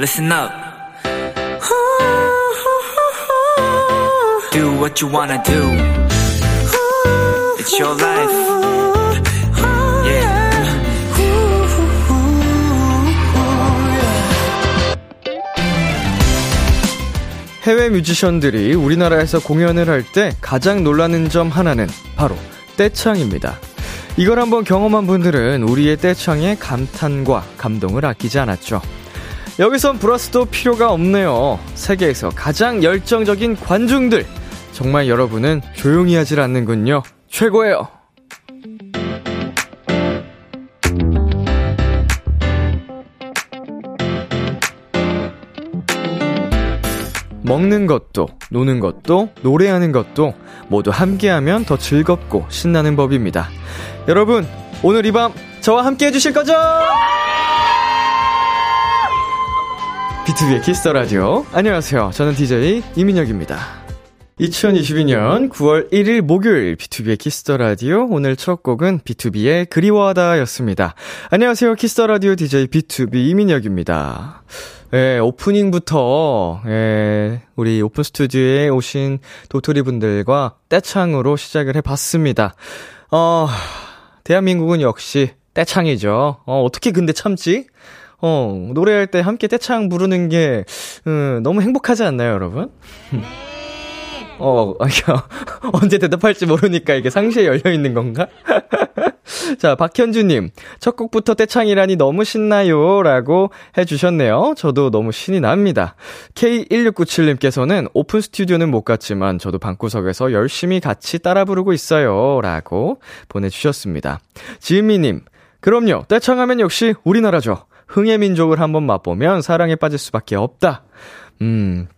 listen up. Do what you wanna do. It's your life. Yeah. 해외 뮤지션들이 우리나라에서 공연을 할 때 가장 놀라는 점 하나는 바로 떼창입니다. 이걸 한번 경험한 분들은 우리의 떼창에 감탄과 감동을 아끼지 않았죠. 여기선 브라스도 필요가 없네요. 세계에서 가장 열정적인 관중들. 정말 여러분은 조용히 하질 않는군요. 최고예요. 먹는 것도, 노는 것도, 노래하는 것도 모두 함께하면 더 즐겁고 신나는 법입니다. 여러분, 오늘 이 밤 저와 함께 해주실 거죠? 비투비의 Kiss the Radio. 안녕하세요. 저는 DJ 이민혁입니다. 2022년 9월 1일 목요일 비투비의 Kiss the Radio. 오늘 첫 곡은 비투비의 그리워하다 였습니다. 안녕하세요. Kiss the Radio DJ 비투비 이민혁입니다. 예, 오프닝부터, 예, 우리 오픈 스튜디오에 오신 도토리 분들과 떼창으로 시작을 해 봤습니다. 어, 대한민국은 역시 떼창이죠. 어, 어떻게 근데 참지? 어, 노래할 때 함께 떼창 부르는 게, 음, 너무 행복하지 않나요, 여러분? 어, 언제 대답할지 모르니까 이게 상시에 열려있는 건가? 자, 박현주님. 첫 곡부터 떼창이라니 너무 신나요. 라고 해주셨네요. 저도 너무 신이 납니다. K1697님께서는 오픈 스튜디오는 못 갔지만 저도 방구석에서 열심히 같이 따라 부르고 있어요. 라고 보내주셨습니다. 지은미님. 그럼요. 떼창하면 역시 우리나라죠. 흥의 민족을 한번 맛보면 사랑에 빠질 수밖에 없다. 음,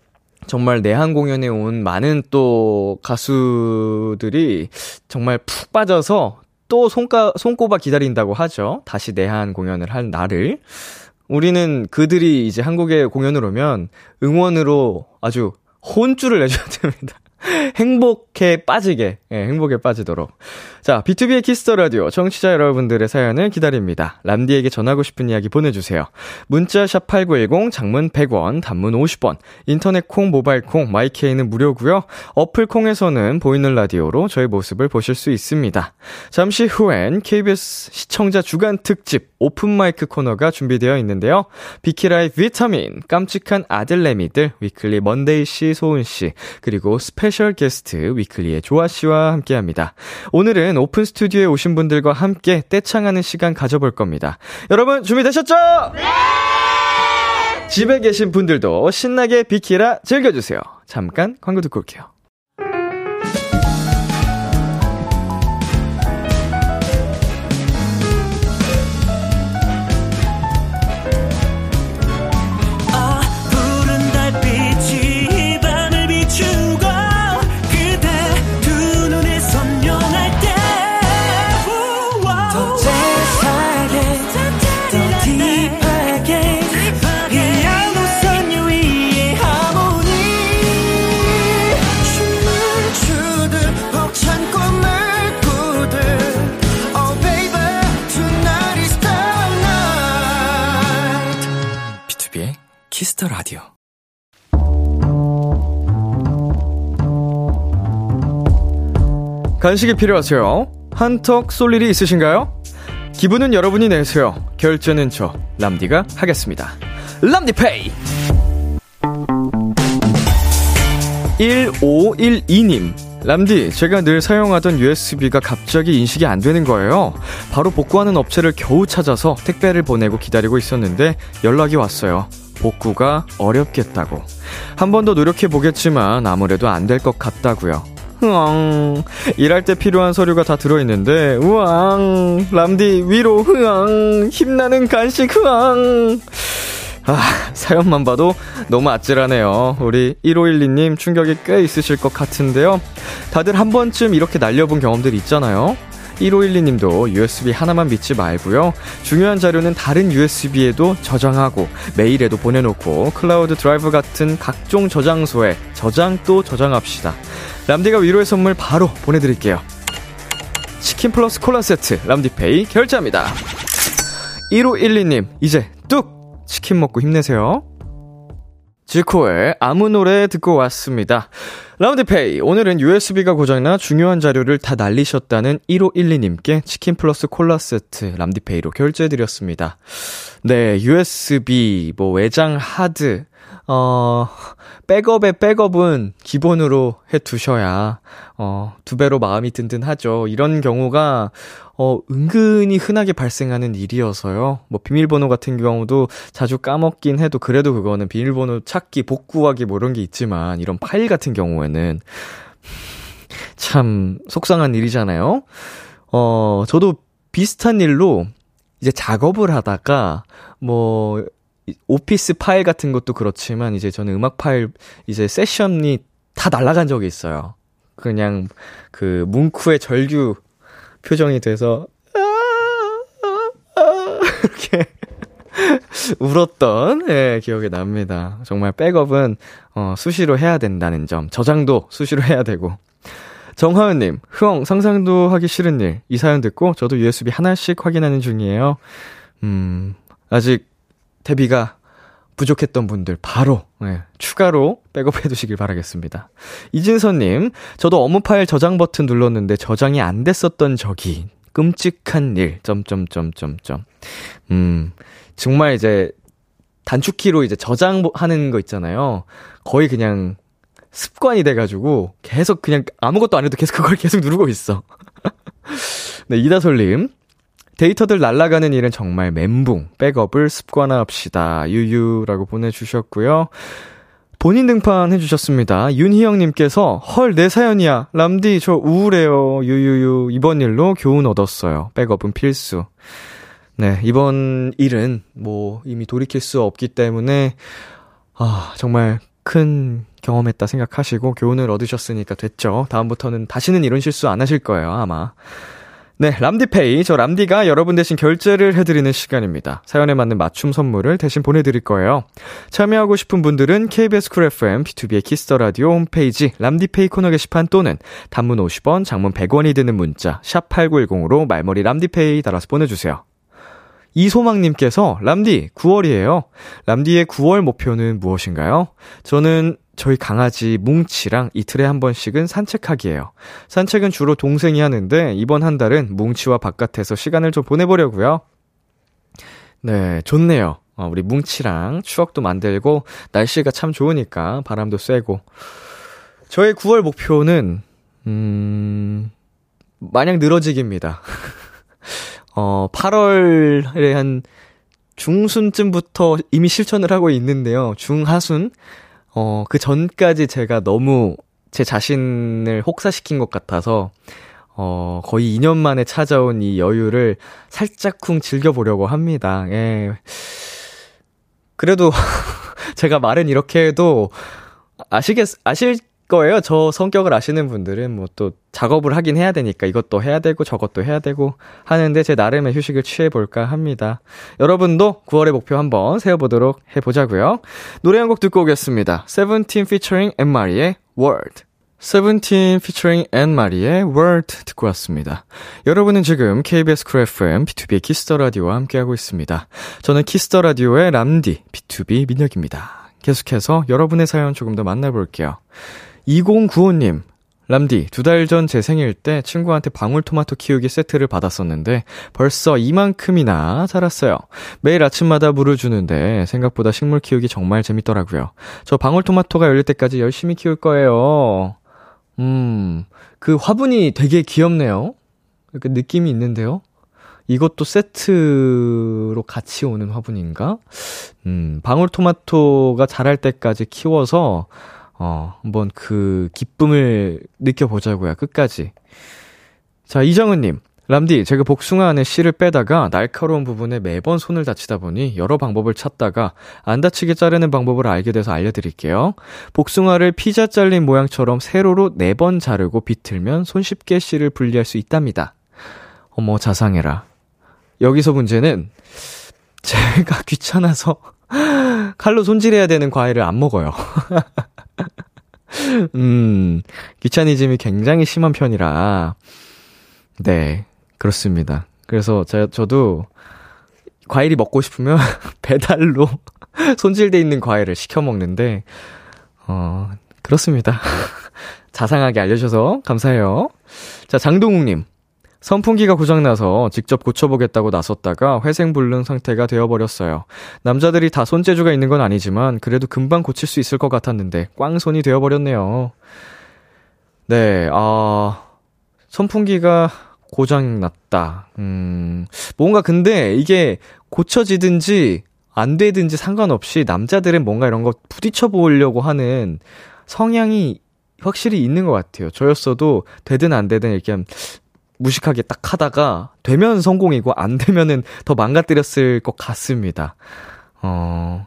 정말 내한 공연에 온 많은 또 가수들이 정말 푹 빠져서 또 손가, 손꼽아 기다린다고 하죠. 다시 내한 공연을 할 날을. 우리는 그들이 이제 한국에 공연을 오면 응원으로 아주 혼쭐을 내줘야 됩니다. 행복에 빠지게, 예, 행복에 빠지도록. 자, 비투비의 Kiss the Radio 청취자 여러분들의 사연을 기다립니다. 람디에게 전하고 싶은 이야기 보내주세요. 문자 샵 #8910 장문 100원, 단문 50원, 인터넷 콩, 모바일 콩, my K는 무료고요. 어플 콩에서는 보이는 라디오로 저희 모습을 보실 수 있습니다. 잠시 후엔 KBS 시청자 주간 특집 오픈 마이크 코너가 준비되어 있는데요. 비키라의 비타민, 깜찍한 아들내미들 위클리 먼데이 씨, 소은 씨, 그리고 special guest 위클리의 조아 씨와 함께 합니다. 오늘은 오픈 스튜디오에 오신 분들과 함께 떼창하는 시간 가져볼 겁니다. 여러분 준비되셨죠? 네! 집에 계신 분들도 신나게 비키라 즐겨주세요. 잠깐 광고 듣고 올게요. Kiss the Radio. 간식이 필요하세요? 한턱 쏠 일이 있으신가요? 기분은 여러분이 내세요. 결제는 저 람디가 하겠습니다. 람디페이. 1512님. 람디, 제가 늘 사용하던 USB가 갑자기 인식이 안 되는 거예요. 바로 복구하는 업체를 겨우 찾아서 택배를 보내고 기다리고 있었는데 연락이 왔어요. 복구가 어렵겠다고. 한 번 더 노력해 보겠지만 아무래도 안 될 것 같다고요. 흐앙. 일할 때 필요한 서류가 다 들어있는데, 우앙. 람디, 위로, 흐앙. 힘나는 간식, 흐앙. 아, 사연만 봐도 너무 아찔하네요. 우리 1512님 충격이 꽤 있으실 것 같은데요. 다들 한 번쯤 이렇게 날려본 경험들 있잖아요. 1512님도 USB 하나만 믿지 말고요. 중요한 자료는 다른 USB에도 저장하고 메일에도 보내놓고 cloud drive 같은 각종 저장소에 저장 또 저장합시다. 람디가 위로의 선물 바로 보내드릴게요. 치킨 플러스 콜라 세트 람디페이 결제합니다. 1512님 이제 뚝 치킨 먹고 힘내세요. 지코의 아무 노래 듣고 왔습니다. 람디페이. 오늘은 USB가 고장나 중요한 자료를 다 날리셨다는 1512님께 치킨 플러스 콜라 세트 람디페이로 결제해드렸습니다. 네, USB, 뭐 외장 하드, 어, 백업의 백업은 기본으로 해 두셔야, 어, 두 배로 마음이 든든하죠. 이런 경우가, 어, 은근히 흔하게 발생하는 일이어서요. 뭐, 비밀번호 같은 경우도 자주 까먹긴 해도 그래도 그거는 비밀번호 찾기, 복구하기 뭐 이런 게 있지만, 이런 파일 같은 경우에는 참 속상한 일이잖아요. 어, 저도 비슷한 일로 이제 작업을 하다가, 뭐, 오피스 파일 같은 것도 그렇지만 이제 저는 음악 파일 이제 세션이 다 날아간 적이 있어요. 그냥 그 뭉크의 절규 표정이 돼서 이렇게 울었던 예, 기억이 납니다. 정말 백업은 어, 수시로 해야 된다는 점, 저장도 수시로 해야 되고. 정하은님, 흥 상상도 하기 싫은 일. 이 사연 듣고 저도 USB 하나씩 확인하는 중이에요. 음, 아직 대비가 부족했던 분들 바로 네, 추가로 백업해 두시길 바라겠습니다. 이진선님, 저도 업무 파일 저장 버튼 눌렀는데 저장이 안 됐었던 적이 끔찍한 일. 점점점점점. 음, 정말 이제 단축키로 이제 저장하는 거 있잖아요. 거의 그냥 습관이 돼가지고 계속 그냥 아무것도 안 해도 계속 그걸 계속 누르고 있어. 네, 이다솔님. 데이터들 날라가는 일은 정말 멘붕. 백업을 습관화합시다. 유유라고 보내주셨고요. 본인 등판 해주셨습니다. 윤희영님께서 헐 내 사연이야. 람디 저 우울해요. 유유유 이번 일로 교훈 얻었어요. 백업은 필수. 네 이번 일은 뭐 이미 돌이킬 수 없기 때문에 아 정말 큰 경험했다 생각하시고 교훈을 얻으셨으니까 됐죠. 다음부터는 다시는 이런 실수 안 하실 거예요 아마. 네, 람디페이. 저 람디가 여러분 대신 결제를 해드리는 시간입니다. 사연에 맞는 맞춤 선물을 대신 보내드릴 거예요. 참여하고 싶은 분들은 KBS Cool FM, 비투비의 Kiss the Radio 홈페이지 람디페이 코너 게시판 또는 단문 50원, 장문 100원이 드는 문자 샵 #8910으로 말머리 람디페이 달아서 보내주세요. 이소망님께서 람디 9월이에요. 람디의 9월 목표는 무엇인가요? 저는 저희 강아지 뭉치랑 이틀에 한 번씩은 산책하기예요. 산책은 주로 동생이 하는데 이번 한 달은 뭉치와 바깥에서 시간을 좀 보내보려고요. 네, 좋네요. 어, 우리 뭉치랑 추억도 만들고 날씨가 참 좋으니까 바람도 쐬고. 저의 9월 목표는 음 마냥 늘어지기입니다. 어 8월에 한 중순쯤부터 이미 실천을 하고 있는데요. 중하순 어, 그 전까지 제가 너무 제 자신을 혹사시킨 것 같아서, 어, 거의 2년 만에 찾아온 이 여유를 살짝쿵 즐겨보려고 합니다. 예. 그래도, 제가 말은 이렇게 해도, 아시겠, 아실 거예요. 저 성격을 아시는 분들은 뭐 또 작업을 하긴 해야 되니까 이것도 해야 되고 저것도 해야 되고 하는데 제 나름의 휴식을 취해볼까 합니다. 여러분도 9월의 목표 한번 세워보도록 해보자고요. 노래 한 곡 듣고 오겠습니다. 세븐틴 featuring 앤마리의 World. 세븐틴 featuring 앤마리의 World 듣고 왔습니다. 여러분은 지금 KBS 쿨 FM B2B의 키스터 라디오와 함께하고 있습니다. 저는 키스터 라디오의 람디 B2B 민혁입니다. 계속해서 여러분의 사연 조금 더 만나볼게요. 2095님, 람디, 두 달 전 제 생일 때 친구한테 방울토마토 키우기 세트를 받았었는데 벌써 이만큼이나 자랐어요. 매일 아침마다 물을 주는데 생각보다 식물 키우기 정말 재밌더라고요. 저 방울토마토가 열릴 때까지 열심히 키울 거예요. 음, 그 화분이 되게 귀엽네요. 그 느낌이 있는데요. 이것도 세트로 같이 오는 화분인가? 음, 방울토마토가 자랄 때까지 키워서 어, 한번 그 기쁨을 느껴보자고요, 끝까지. 자, 이정은님. 람디, 제가 복숭아 안에 씨를 빼다가 날카로운 부분에 매번 손을 다치다 보니 여러 방법을 찾다가 안 다치게 자르는 방법을 알게 돼서 알려드릴게요. 복숭아를 피자 잘린 모양처럼 세로로 4번 자르고 비틀면 손쉽게 씨를 분리할 수 있답니다. 어머, 자상해라. 여기서 문제는 제가 귀찮아서 칼로 손질해야 되는 과일을 안 먹어요. 음, 귀차니즘이 굉장히 심한 편이라, 네, 그렇습니다. 그래서 제가, 저도 과일이 먹고 싶으면 배달로 손질돼 있는 과일을 시켜 먹는데, 어, 그렇습니다. 자상하게 알려줘서 감사해요. 자, 장동욱님. 선풍기가 고장나서 직접 고쳐보겠다고 나섰다가 회생불능 상태가 되어버렸어요. 남자들이 다 손재주가 있는 건 아니지만 그래도 금방 고칠 수 있을 것 같았는데 꽝손이 되어버렸네요. 네, 아, 선풍기가 고장났다. 음, 뭔가 근데 이게 고쳐지든지 안 되든지 상관없이 남자들은 뭔가 이런 거 부딪혀 보려고 하는 성향이 확실히 있는 것 같아요. 저였어도 되든 안 되든 이렇게 무식하게 딱 하다가 되면 성공이고 안 되면은 더 망가뜨렸을 것 같습니다. 어,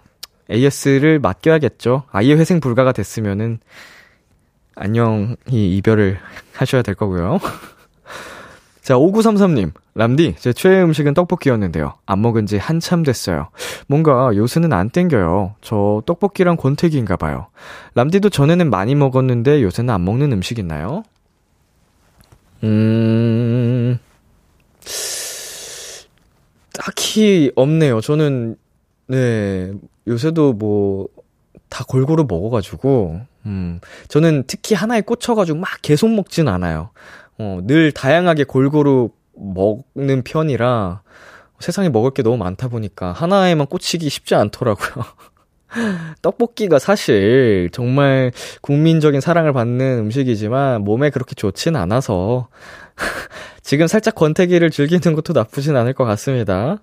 AS를 맡겨야겠죠. 아예 회생 불가가 됐으면은 안녕히 이별을 하셔야 될 거고요. 자, 5933님. 람디, 제 최애 음식은 떡볶이였는데요. 안 먹은 지 한참 됐어요. 뭔가 요새는 안 땡겨요. 저 떡볶이랑 권태기인가 봐요. 람디도 전에는 많이 먹었는데 요새는 안 먹는 음식 있나요? 음, 딱히 없네요. 저는, 네, 요새도 뭐, 다 골고루 먹어 가지고, 음, 저는 특히 하나에 꽂혀 가지고 막 계속 먹진 않아요. 어, 늘 다양하게 골고루 먹는 편이라 세상에 먹을 게 너무 많다 보니까 하나에만 꽂히기 쉽지 않더라고요. 떡볶이가 사실 정말 국민적인 사랑을 받는 음식이지만 몸에 그렇게 좋진 않아서 지금 살짝 권태기를 즐기는 것도 나쁘진 않을 것 같습니다.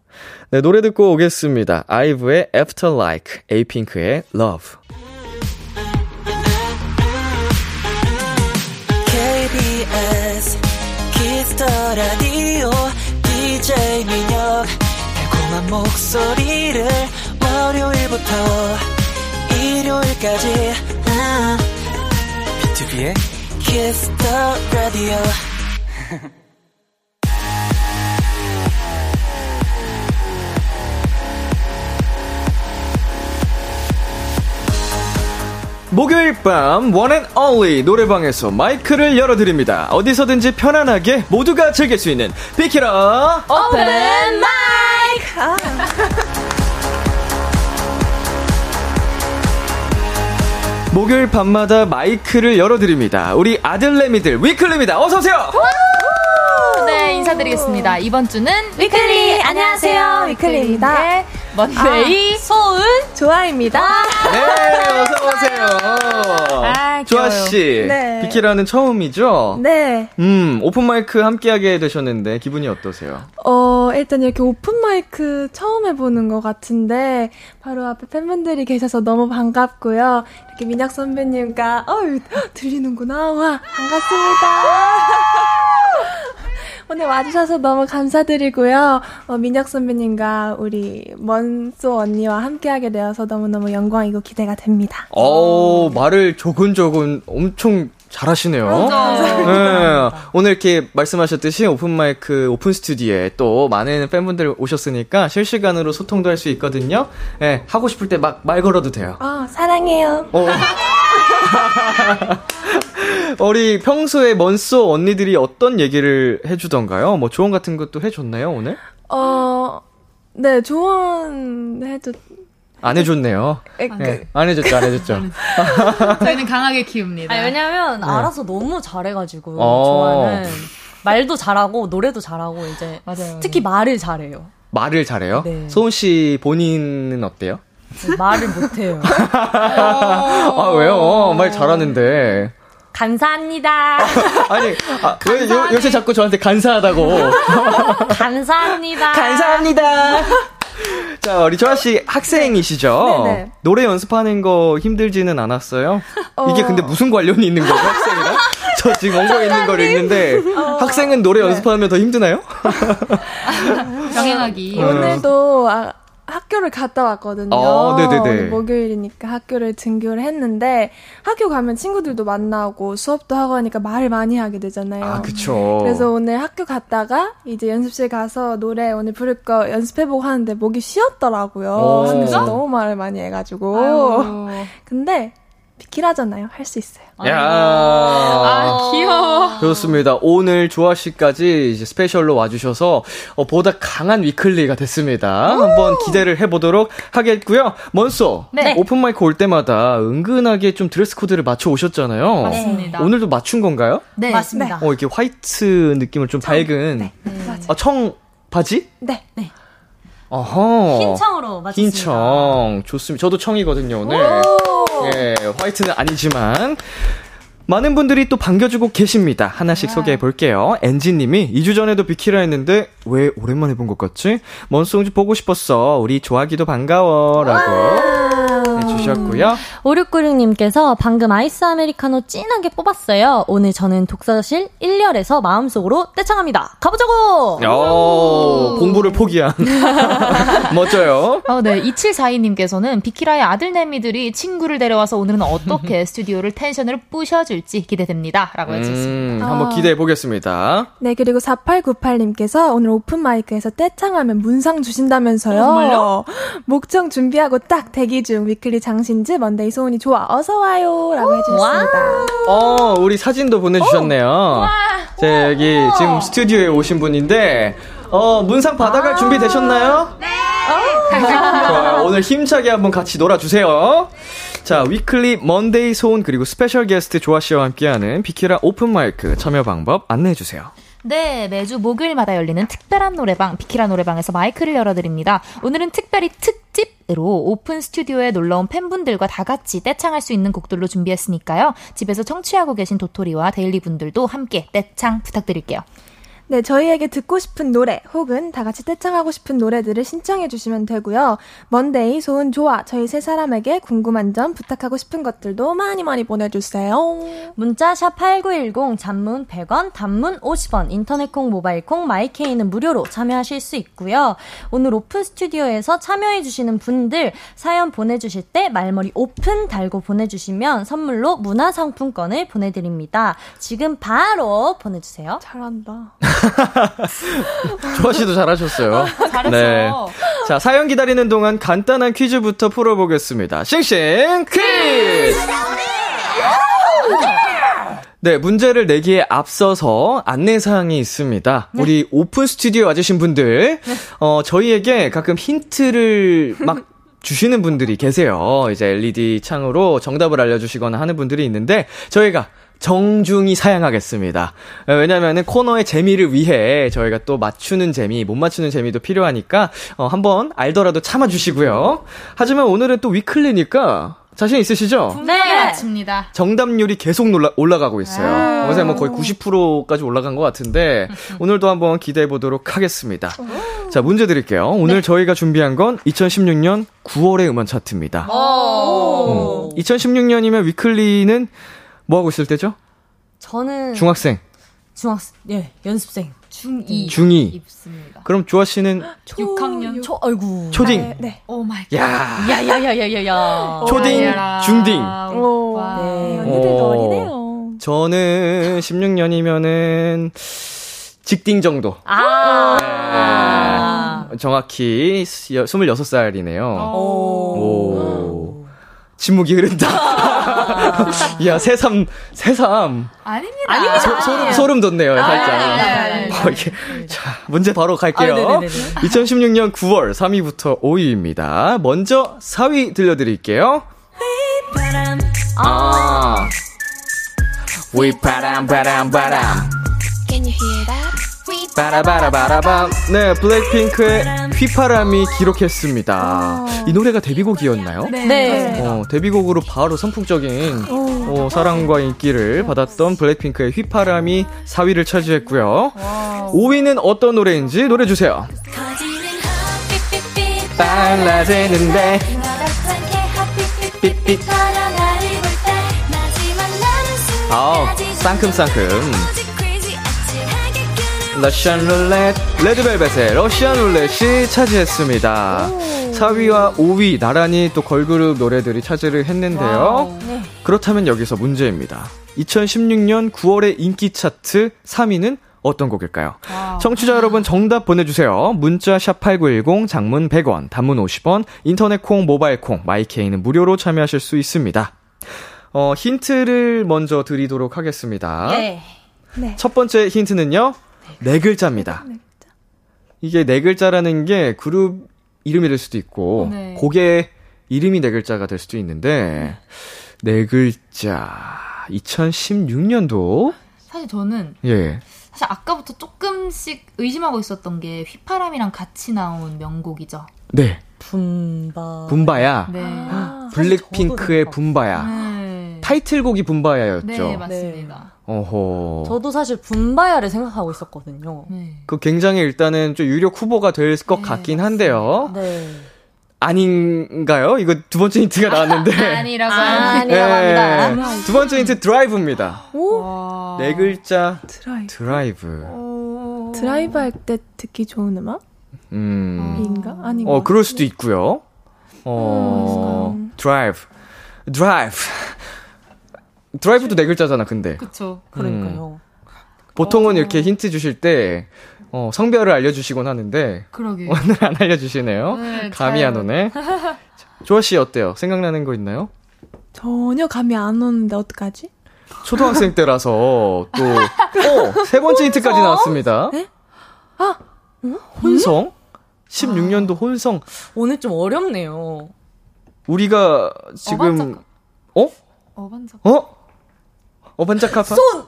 네, 노래 듣고 오겠습니다. 아이브의 After Like, 에이핑크의 Love. KBS 키스터 라디오 DJ 민혁 달콤한 목소리를 월요일부터 일요일까지. 아, B2B의 키스터 라디오 목요일 밤 one and only 노래방에서 마이크를 열어드립니다. 어디서든지 편안하게 모두가 즐길 수 있는 비키라 오픈 마이크! 목요일 밤마다 마이크를 열어드립니다. 우리 아들내미들 위클리입니다. 어서오세요! 네, 인사드리겠습니다. 이번 주는 위클리 안녕하세요 위클리입니다. 네, 먼데이 소은 조아입니다. 네, 어서오세요. 아. 조아씨, 네. 비키라는 처음이죠? 네. 음, 오픈마이크 함께하게 되셨는데 기분이 어떠세요? 어 일단 이렇게 오픈 마이크 처음 해보는 것 같은데 바로 앞에 팬분들이 계셔서 너무 반갑고요. 이렇게 민혁 선배님과 어유 들리는구나 와 반갑습니다. 오늘 와주셔서 너무 감사드리고요. 어, 민혁 선배님과 우리 먼소 언니와 함께하게 되어서 너무너무 영광이고 기대가 됩니다. 어 말을 조근조근 엄청 잘하시네요. 네, 오늘 이렇게 말씀하셨듯이 오픈 마이크 오픈 스튜디오에 또 많은 팬분들 오셨으니까 실시간으로 소통도 할 수 있거든요. 네, 하고 싶을 때 막 말 걸어도 돼요. 어, 사랑해요. 어. 우리 평소에 먼소 언니들이 어떤 얘기를 해주던가요? 뭐 조언 같은 것도 해줬나요, 오늘? 어, 네, 조언해도, 안 해줬네요. 에, 네, 안 해줬죠, 안 해줬죠. 저희는 강하게 키웁니다. 아니, 왜냐면 네. 알아서 너무 잘해가지고 어. 좋아하는 말도 잘하고 노래도 잘하고 이제 맞아요. 특히 말을 잘해요. 말을 잘해요? 네. 소은 씨 본인은 어때요? 말을 못해요. 아, 왜요? 말 잘하는데. 감사합니다. 아니, 아, 왜 요, 요새 자꾸 저한테 간사하다고. 감사합니다. 감사합니다. 자, 우리 조아 씨 학생이시죠? 네네. 노래 연습하는 거 힘들지는 않았어요? 이게 어. 근데 무슨 관련이 있는 거죠, 학생이랑? 저 지금 원고 있는 걸 읽는데, 학생은 노래 연습하면 더 힘드나요? 병행하기. 어. 오늘도 아, 학교를 갔다 왔거든요. 어, 네네네. 오늘 목요일이니까 학교를 등교를 했는데, 학교 가면 친구들도 만나고 수업도 하고 하니까 말을 많이 하게 되잖아요. 아, 그쵸. 그래서 오늘 학교 갔다가 이제 연습실 가서 노래 오늘 부를 거 연습해보고 하는데 목이 쉬었더라고요. 오. 진짜? 너무 말을 많이 해가지고. 아유. 근데 비키라잖아요. 할 수 있어요. 야 아, 귀여워. 좋습니다. 오늘 조아 씨까지 이제 special로 와주셔서 어, 보다 강한 위클리가 됐습니다. 한번 기대를 해보도록 하겠고요. 먼소 네. 오픈 마이크 올 때마다 은근하게 좀 드레스 코드를 맞춰 오셨잖아요. 맞습니다. 오늘도 맞춘 건가요? 네. 맞습니다. 어 이렇게 화이트 느낌을 좀 밝은 네, 맞아요. 아, 청 바지? 네. 어허. 흰 청으로 맞췄습니다. 흰 청. 좋습니다. 저도 청이거든요, 오늘. 예, 화이트는 아니지만. 많은 분들이 또 반겨주고 계십니다. 하나씩 소개해 볼게요. 엔지님이 2주 전에도 비키라 했는데 왜 오랜만에 본 것 같지? 먼송주 보고 싶었어. 우리 조아기도 반가워. 라고 해주셨고요. 5696님께서 방금 아이스 아메리카노 진하게 뽑았어요. 오늘 저는 독서실 1열에서 마음속으로 떼창합니다. 가보자고! 어, 공부를 포기한. 멋져요. 어, 네. 2742님께서는 비키라의 아들 내미들이 친구를 데려와서 오늘은 어떻게 스튜디오를 텐션을 부셔줄지 기대됩니다. 라고 해주셨습니다. 음, 한번 기대해 보겠습니다. 네, 그리고 4898님께서 오늘 오픈 마이크에서 떼창하면 문상 주신다면서요. 정말요? 목청 준비하고 딱 대기 중 위클리 장신즈 먼데이 소은이 조아 어서 와요 라고 해주셨습니다. 어, 우리 사진도 보내주셨네요. 자, 여기 지금 스튜디오에 오신 분인데, 어, 문상 받아갈 준비 되셨나요? 네! 좋아요. 오늘 힘차게 한번 같이 놀아주세요. 자, 위클리 먼데이 소은 그리고 special 게스트 조아 씨와 함께하는 비키라 오픈 마이크 참여 방법 안내해 주세요. 네, 매주 목요일마다 열리는 특별한 노래방, 비키라 노래방에서 마이크를 열어드립니다. 오늘은 특별히 특집으로 오픈 스튜디오에 놀러온 팬분들과 다 같이 떼창할 수 있는 곡들로 준비했으니까요. 집에서 청취하고 계신 도토리와 데일리 분들도 함께 떼창 부탁드릴게요. 네, 저희에게 듣고 싶은 노래 혹은 다 같이 떼창하고 싶은 노래들을 신청해 주시면 되고요. 먼데이, 소은, 조아 저희 세 사람에게 궁금한 점 부탁하고 싶은 것들도 많이 많이 보내주세요. 문자 샵 8910 장문 100원, 단문 50원, 인터넷 콩, 모바일 콩, 마이케이는 무료로 참여하실 수 있고요. 오늘 오픈 스튜디오에서 참여해 주시는 분들 사연 보내주실 때 말머리 오픈 달고 보내주시면 선물로 문화상품권을 보내드립니다. 지금 바로 보내주세요. 잘한다. 조아 씨도 잘하셨어요. 잘했어요. 자, 사연 기다리는 동안 간단한 퀴즈부터 풀어보겠습니다. 싱싱 퀴즈! 네, 문제를 내기에 앞서서 안내사항이 있습니다. 우리 오픈 스튜디오 와주신 분들, 어, 저희에게 가끔 힌트를 막 주시는 분들이 계세요. 이제 LED 창으로 정답을 알려주시거나 하는 분들이 있는데, 저희가 정중히 사양하겠습니다. 어, 왜냐면은 코너의 재미를 위해 저희가 또 맞추는 재미, 못 맞추는 재미도 필요하니까, 어, 한번 알더라도 참아주시고요. 하지만 오늘은 또 위클리니까, 자신 있으시죠? 네, 맞습니다. 정답률이 계속 놀라, 올라가고 있어요. 어제 뭐 거의 90%까지 올라간 것 같은데, 오늘도 한번 기대해 보도록 하겠습니다. 자, 문제 드릴게요. 오늘 저희가 준비한 건 2016년 9월의 음원 차트입니다. 음, 2016년이면 위클리는 뭐 하고 있을 때죠? 저는 중학생, 중학생, 예, 연습생. 중2. 중2. 였습니다. 그럼 조아 씨는 6학년. 초, 아이고. 초딩. 네. oh my God. 야 야야야야야야. 초딩, 중딩. 오. 와. 네. 언니들도 어. 어리네요. 저는 16년이면은 직딩 정도. 아. 정확히 26살이네요. 오. 오. 침묵이 흐른다. 야, 새삼, 새삼. 아닙니다. 아닙니다. 소, 소름, 소름 돋네요, 살짝. 아니, 아니. 어, 이게, 자, 문제 바로 갈게요. 아, 네네네네. 2016년 9월 3위부터 5위입니다. 먼저 4위 들려드릴게요. 바람 아. 위바람, 바람, 바람. Can you hear that? 바라바라바라밤. 네, 블랙핑크의 휘파람이 기록했습니다. 이 노래가 데뷔곡이었나요? 네. 어, 데뷔곡으로 바로 선풍적인 어, 사랑과 인기를 받았던 블랙핑크의 휘파람이 4위를 차지했고요. 5위는 어떤 노래인지 노래 주세요. 빨라지는데 삐삐. 아우, 쌍큼쌍큼. 러시안 룰렛 레드벨벳의 러시안 룰렛이 차지했습니다. 4위와 5위 나란히 또 걸그룹 노래들이 차지를 했는데요. 그렇다면 여기서 문제입니다. 2016년 9월의 인기 차트 3위는 어떤 곡일까요? 청취자 여러분 정답 보내주세요. 문자 샵 8910 장문 100원, 단문 50원, 인터넷 콩, 모바일 콩, 마이케이는 무료로 참여하실 수 있습니다. 어, 힌트를 먼저 드리도록 하겠습니다. 예. 네. 첫 번째 힌트는요, 네 글자입니다. 네. 이게 네 글자라는 게 그룹 이름이 될 수도 있고, 네. 곡의 이름이 네 글자가 될 수도 있는데, 네 글자. 2016년도? 사실 저는 예. 사실 아까부터 조금씩 의심하고 있었던 게 휘파람이랑 같이 나온 명곡이죠. 네. 분바. 붐바야. 네. 아, 블랙핑크의 저도 붐바야. 네. 타이틀곡이 붐바야였죠. 네, 맞습니다. 어허. 저도 사실 붐바야를 생각하고 있었거든요. 네. 그 굉장히 일단은 좀 유력 후보가 될것 네, 같긴 한데요. 네. 아닌가요? 이거 두 번째 힌트가 나왔는데. 아니라고 아니라고 합니다. 두 번째 힌트 드라이브입니다. 와. 네 글자 드라이브. 드라이브. 드라이브 할 때 듣기 좋은 음악인가? 음. 아닌 어, 것 그럴 수도 있고요. 어, 음. 드라이브. 드라이브. 드라이브도 네 글자잖아, 근데. 그쵸. 그러니까요. 보통은 이렇게 힌트 주실 때 어, 성별을 알려주시곤 하는데 그러게. 오늘 안 알려주시네요. 네, 감이 잘- 안 오네. 조아 씨 어때요? 생각나는 거 있나요? 전혀 감이 안 오는데 어떡하지? 초등학생 때라서 또 어, 세 번째 힌트까지 나왔습니다. 네? 아, 혼성? 16년도 혼성. 오늘 좀 어렵네요. 우리가 지금 어반자카. 어? 어반자. 어? 어반자카파? 손!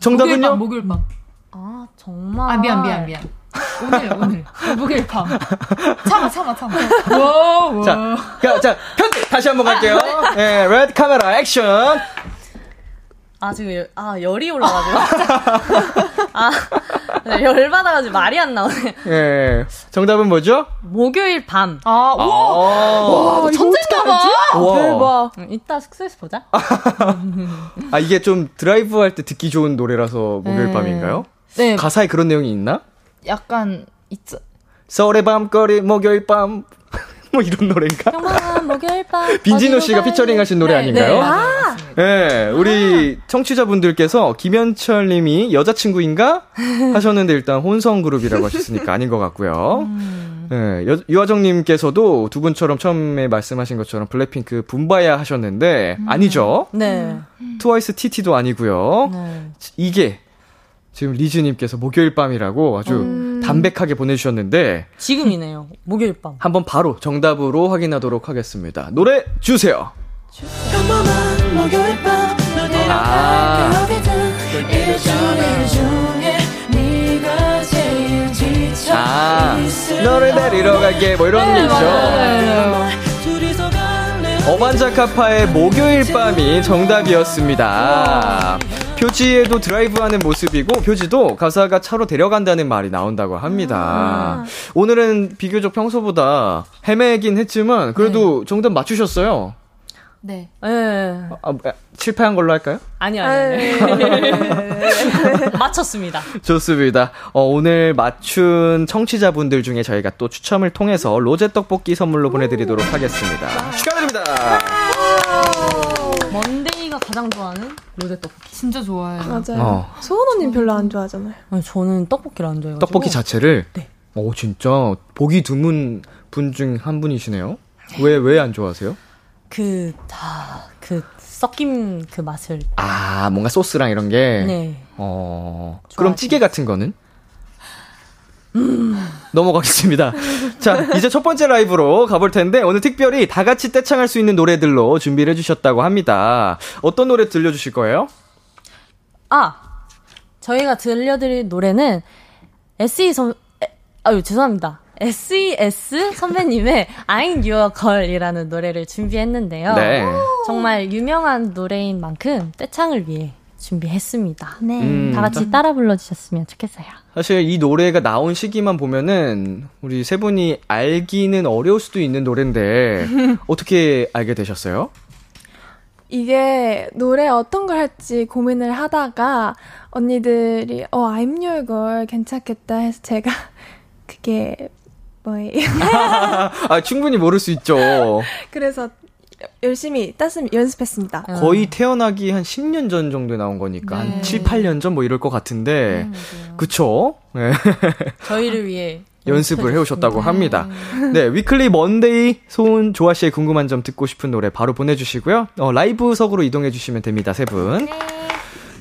정답은요? 목요일 밤. 아, 정말. 아, 미안, 미안, 미안. 오늘, 오늘. 목요일 밤. 참아, 참아, 참아. 와, 와. 자, 자, 자, 편집 다시 한번 갈게요. 예, 레드 카메라 액션. 아, 지금, 열- 아, 열이 올라가지고. 아, 네, 열받아가지고 말이 안 나오네. 예. 정답은 뭐죠? 목요일 밤. 아, 우와. 아, 천재인가 봐. 와. 대박. 응, 이따 숙소에서 보자. 아, 이게 좀 드라이브 할 때 듣기 좋은 노래라서 목요일 네. 밤인가요? 네. 가사에 그런 내용이 있나? 약간, 있죠. 서울의 밤거리 목요일 밤. 뭐 이런 노래인가? 평범한 목요일 밤. 빈지노 어디로 씨가? 피처링 하신 노래 네, 아닌가요? 네, 맞아요, 맞습니다. 네, 우리 청취자분들께서 김현철 님이 여자친구인가? 하셨는데 일단 혼성 그룹이라고 하셨으니까 아닌 것 같고요. 네, 여- 유하정 님께서도 두 분처럼 처음에 말씀하신 것처럼 블랙핑크 붐바야 하셨는데 아니죠. 네. 트와이스 TT도 아니고요. 네. 이게 지금 리즈 님께서 목요일 밤이라고 아주 음. 담백하게 보내주셨는데 지금이네요. 목요일 밤. 한번 바로 정답으로 확인하도록 하겠습니다. 노래 주세요. 아, 아, 너를 데리러 갈게 뭐 이런 게 있죠. 어반자카파의 목요일 밤이 정답이었습니다. 표지에도 드라이브하는 모습이고 표지도 가사가 차로 데려간다는 말이 나온다고 합니다. 오늘은 비교적 평소보다 헤매긴 했지만 그래도 정답 맞추셨어요. 네. 예. 아, 아, 실패한 걸로 할까요? 아니, 아니, 아니. 맞췄습니다. 좋습니다. 어, 오늘 맞춘 청취자분들 중에 저희가 또 추첨을 통해서 로제 떡볶이 선물로 보내드리도록 하겠습니다. 축하드립니다. 먼데이가 가장 좋아하는 로제 떡볶이. 진짜 좋아해요. 맞아요. 어. 소은호님 별로 안 좋아하잖아요. 아니, 저는 떡볶이를 안 좋아해요. 떡볶이 자체를? 네. 오, 진짜. 보기 드문 분 중 한 분이시네요. 왜, 왜 안 좋아하세요? 그, 다, 그, 섞임 그 맛을. 아, 뭔가 소스랑 이런 게? 네. 어, 그럼. 찌개 같은 거는? 넘어가겠습니다. 자, 이제 첫 번째 라이브로 가볼 텐데, 오늘 특별히 다 같이 떼창할 수 있는 노래들로 준비를 해주셨다고 합니다. 어떤 노래 들려주실 거예요? 아! 저희가 들려드릴 노래는 SE 선, 에, 아유, 죄송합니다. SES 선배님의 I'm Your Girl이라는 노래를 준비했는데요. 네. 정말 유명한 노래인 만큼 떼창을 위해 준비했습니다. 네. 음, 다 같이 따라 불러주셨으면 좋겠어요. 사실 이 노래가 나온 시기만 보면은, 우리 세 분이 알기는 어려울 수도 있는 노래인데, 어떻게 알게 되셨어요? 이게 노래 어떤 걸 할지 고민을 하다가 언니들이 어 I'm your girl 괜찮겠다 해서 제가 그게 뭐예요? 아, 충분히 모를 수 있죠. 그래서 열심히 따스 연습했습니다. 거의 태어나기 한 10년 전 정도에 나온 거니까, 한 7, 8년 전 뭐 이럴 것 같은데, 그쵸? 네. 저희를 위해 연습을 해오셨다고 합니다. 네, 위클리 먼데이 소은 조아 씨의 궁금한 점 듣고 싶은 노래 바로 보내주시고요. 어, 라이브석으로 이동해주시면 됩니다, 세 분.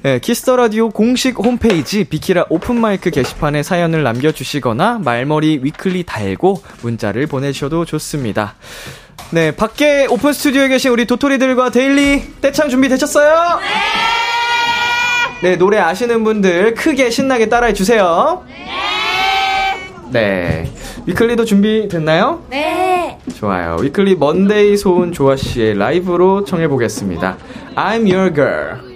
네, 키스 더 라디오 공식 홈페이지 비키라 오픈 마이크 게시판에 사연을 남겨주시거나 말머리 위클리 달고 문자를 보내주셔도 좋습니다. 네, 밖에 오픈 스튜디오에 계신 우리 도토리들과 데일리 떼창 준비 되셨어요? 네! 네, 노래 아시는 분들 크게 신나게 따라해 주세요. 네! 네. 위클리도 준비됐나요? 네. 좋아요. 위클리 먼데이 소은 조아 씨의 라이브로 청해 보겠습니다. I'm your girl.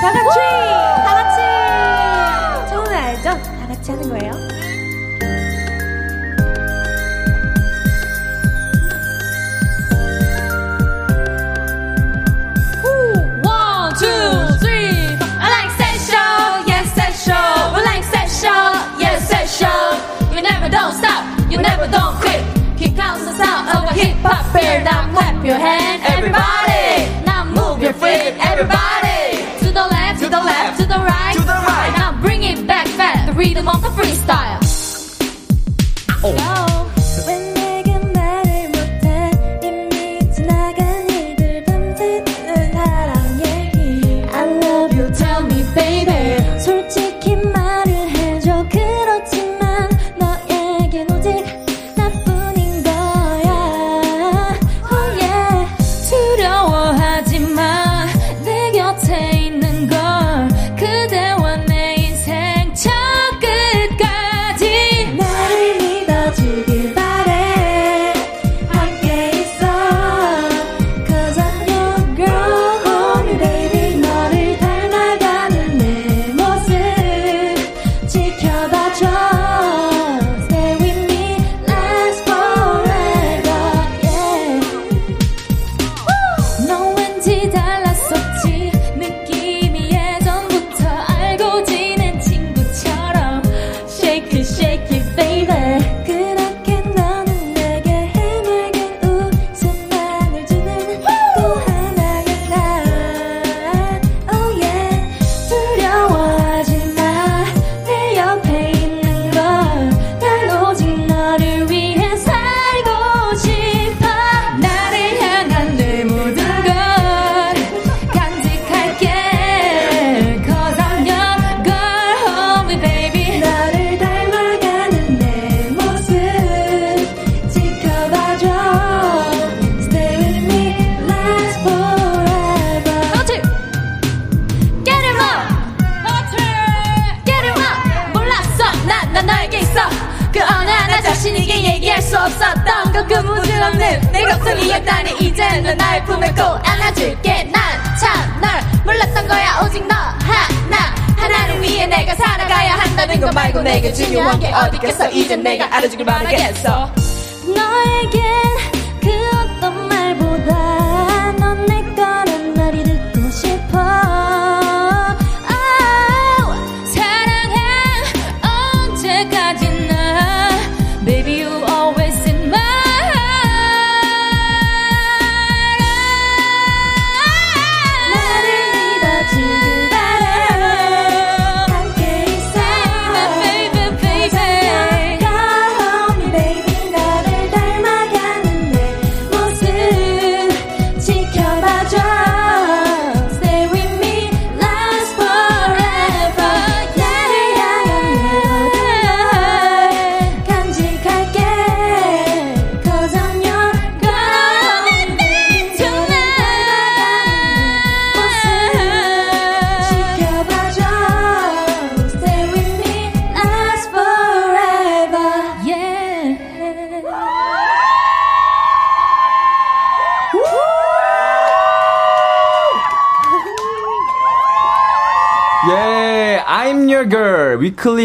다 같이! Don't quit. Kick out the sound of a hip hop beat. Now clap your hand, everybody. Now move your feet, everybody. To the left, to the left, to the right, to the right. Now bring it back, fast. The rhythm of the freestyle.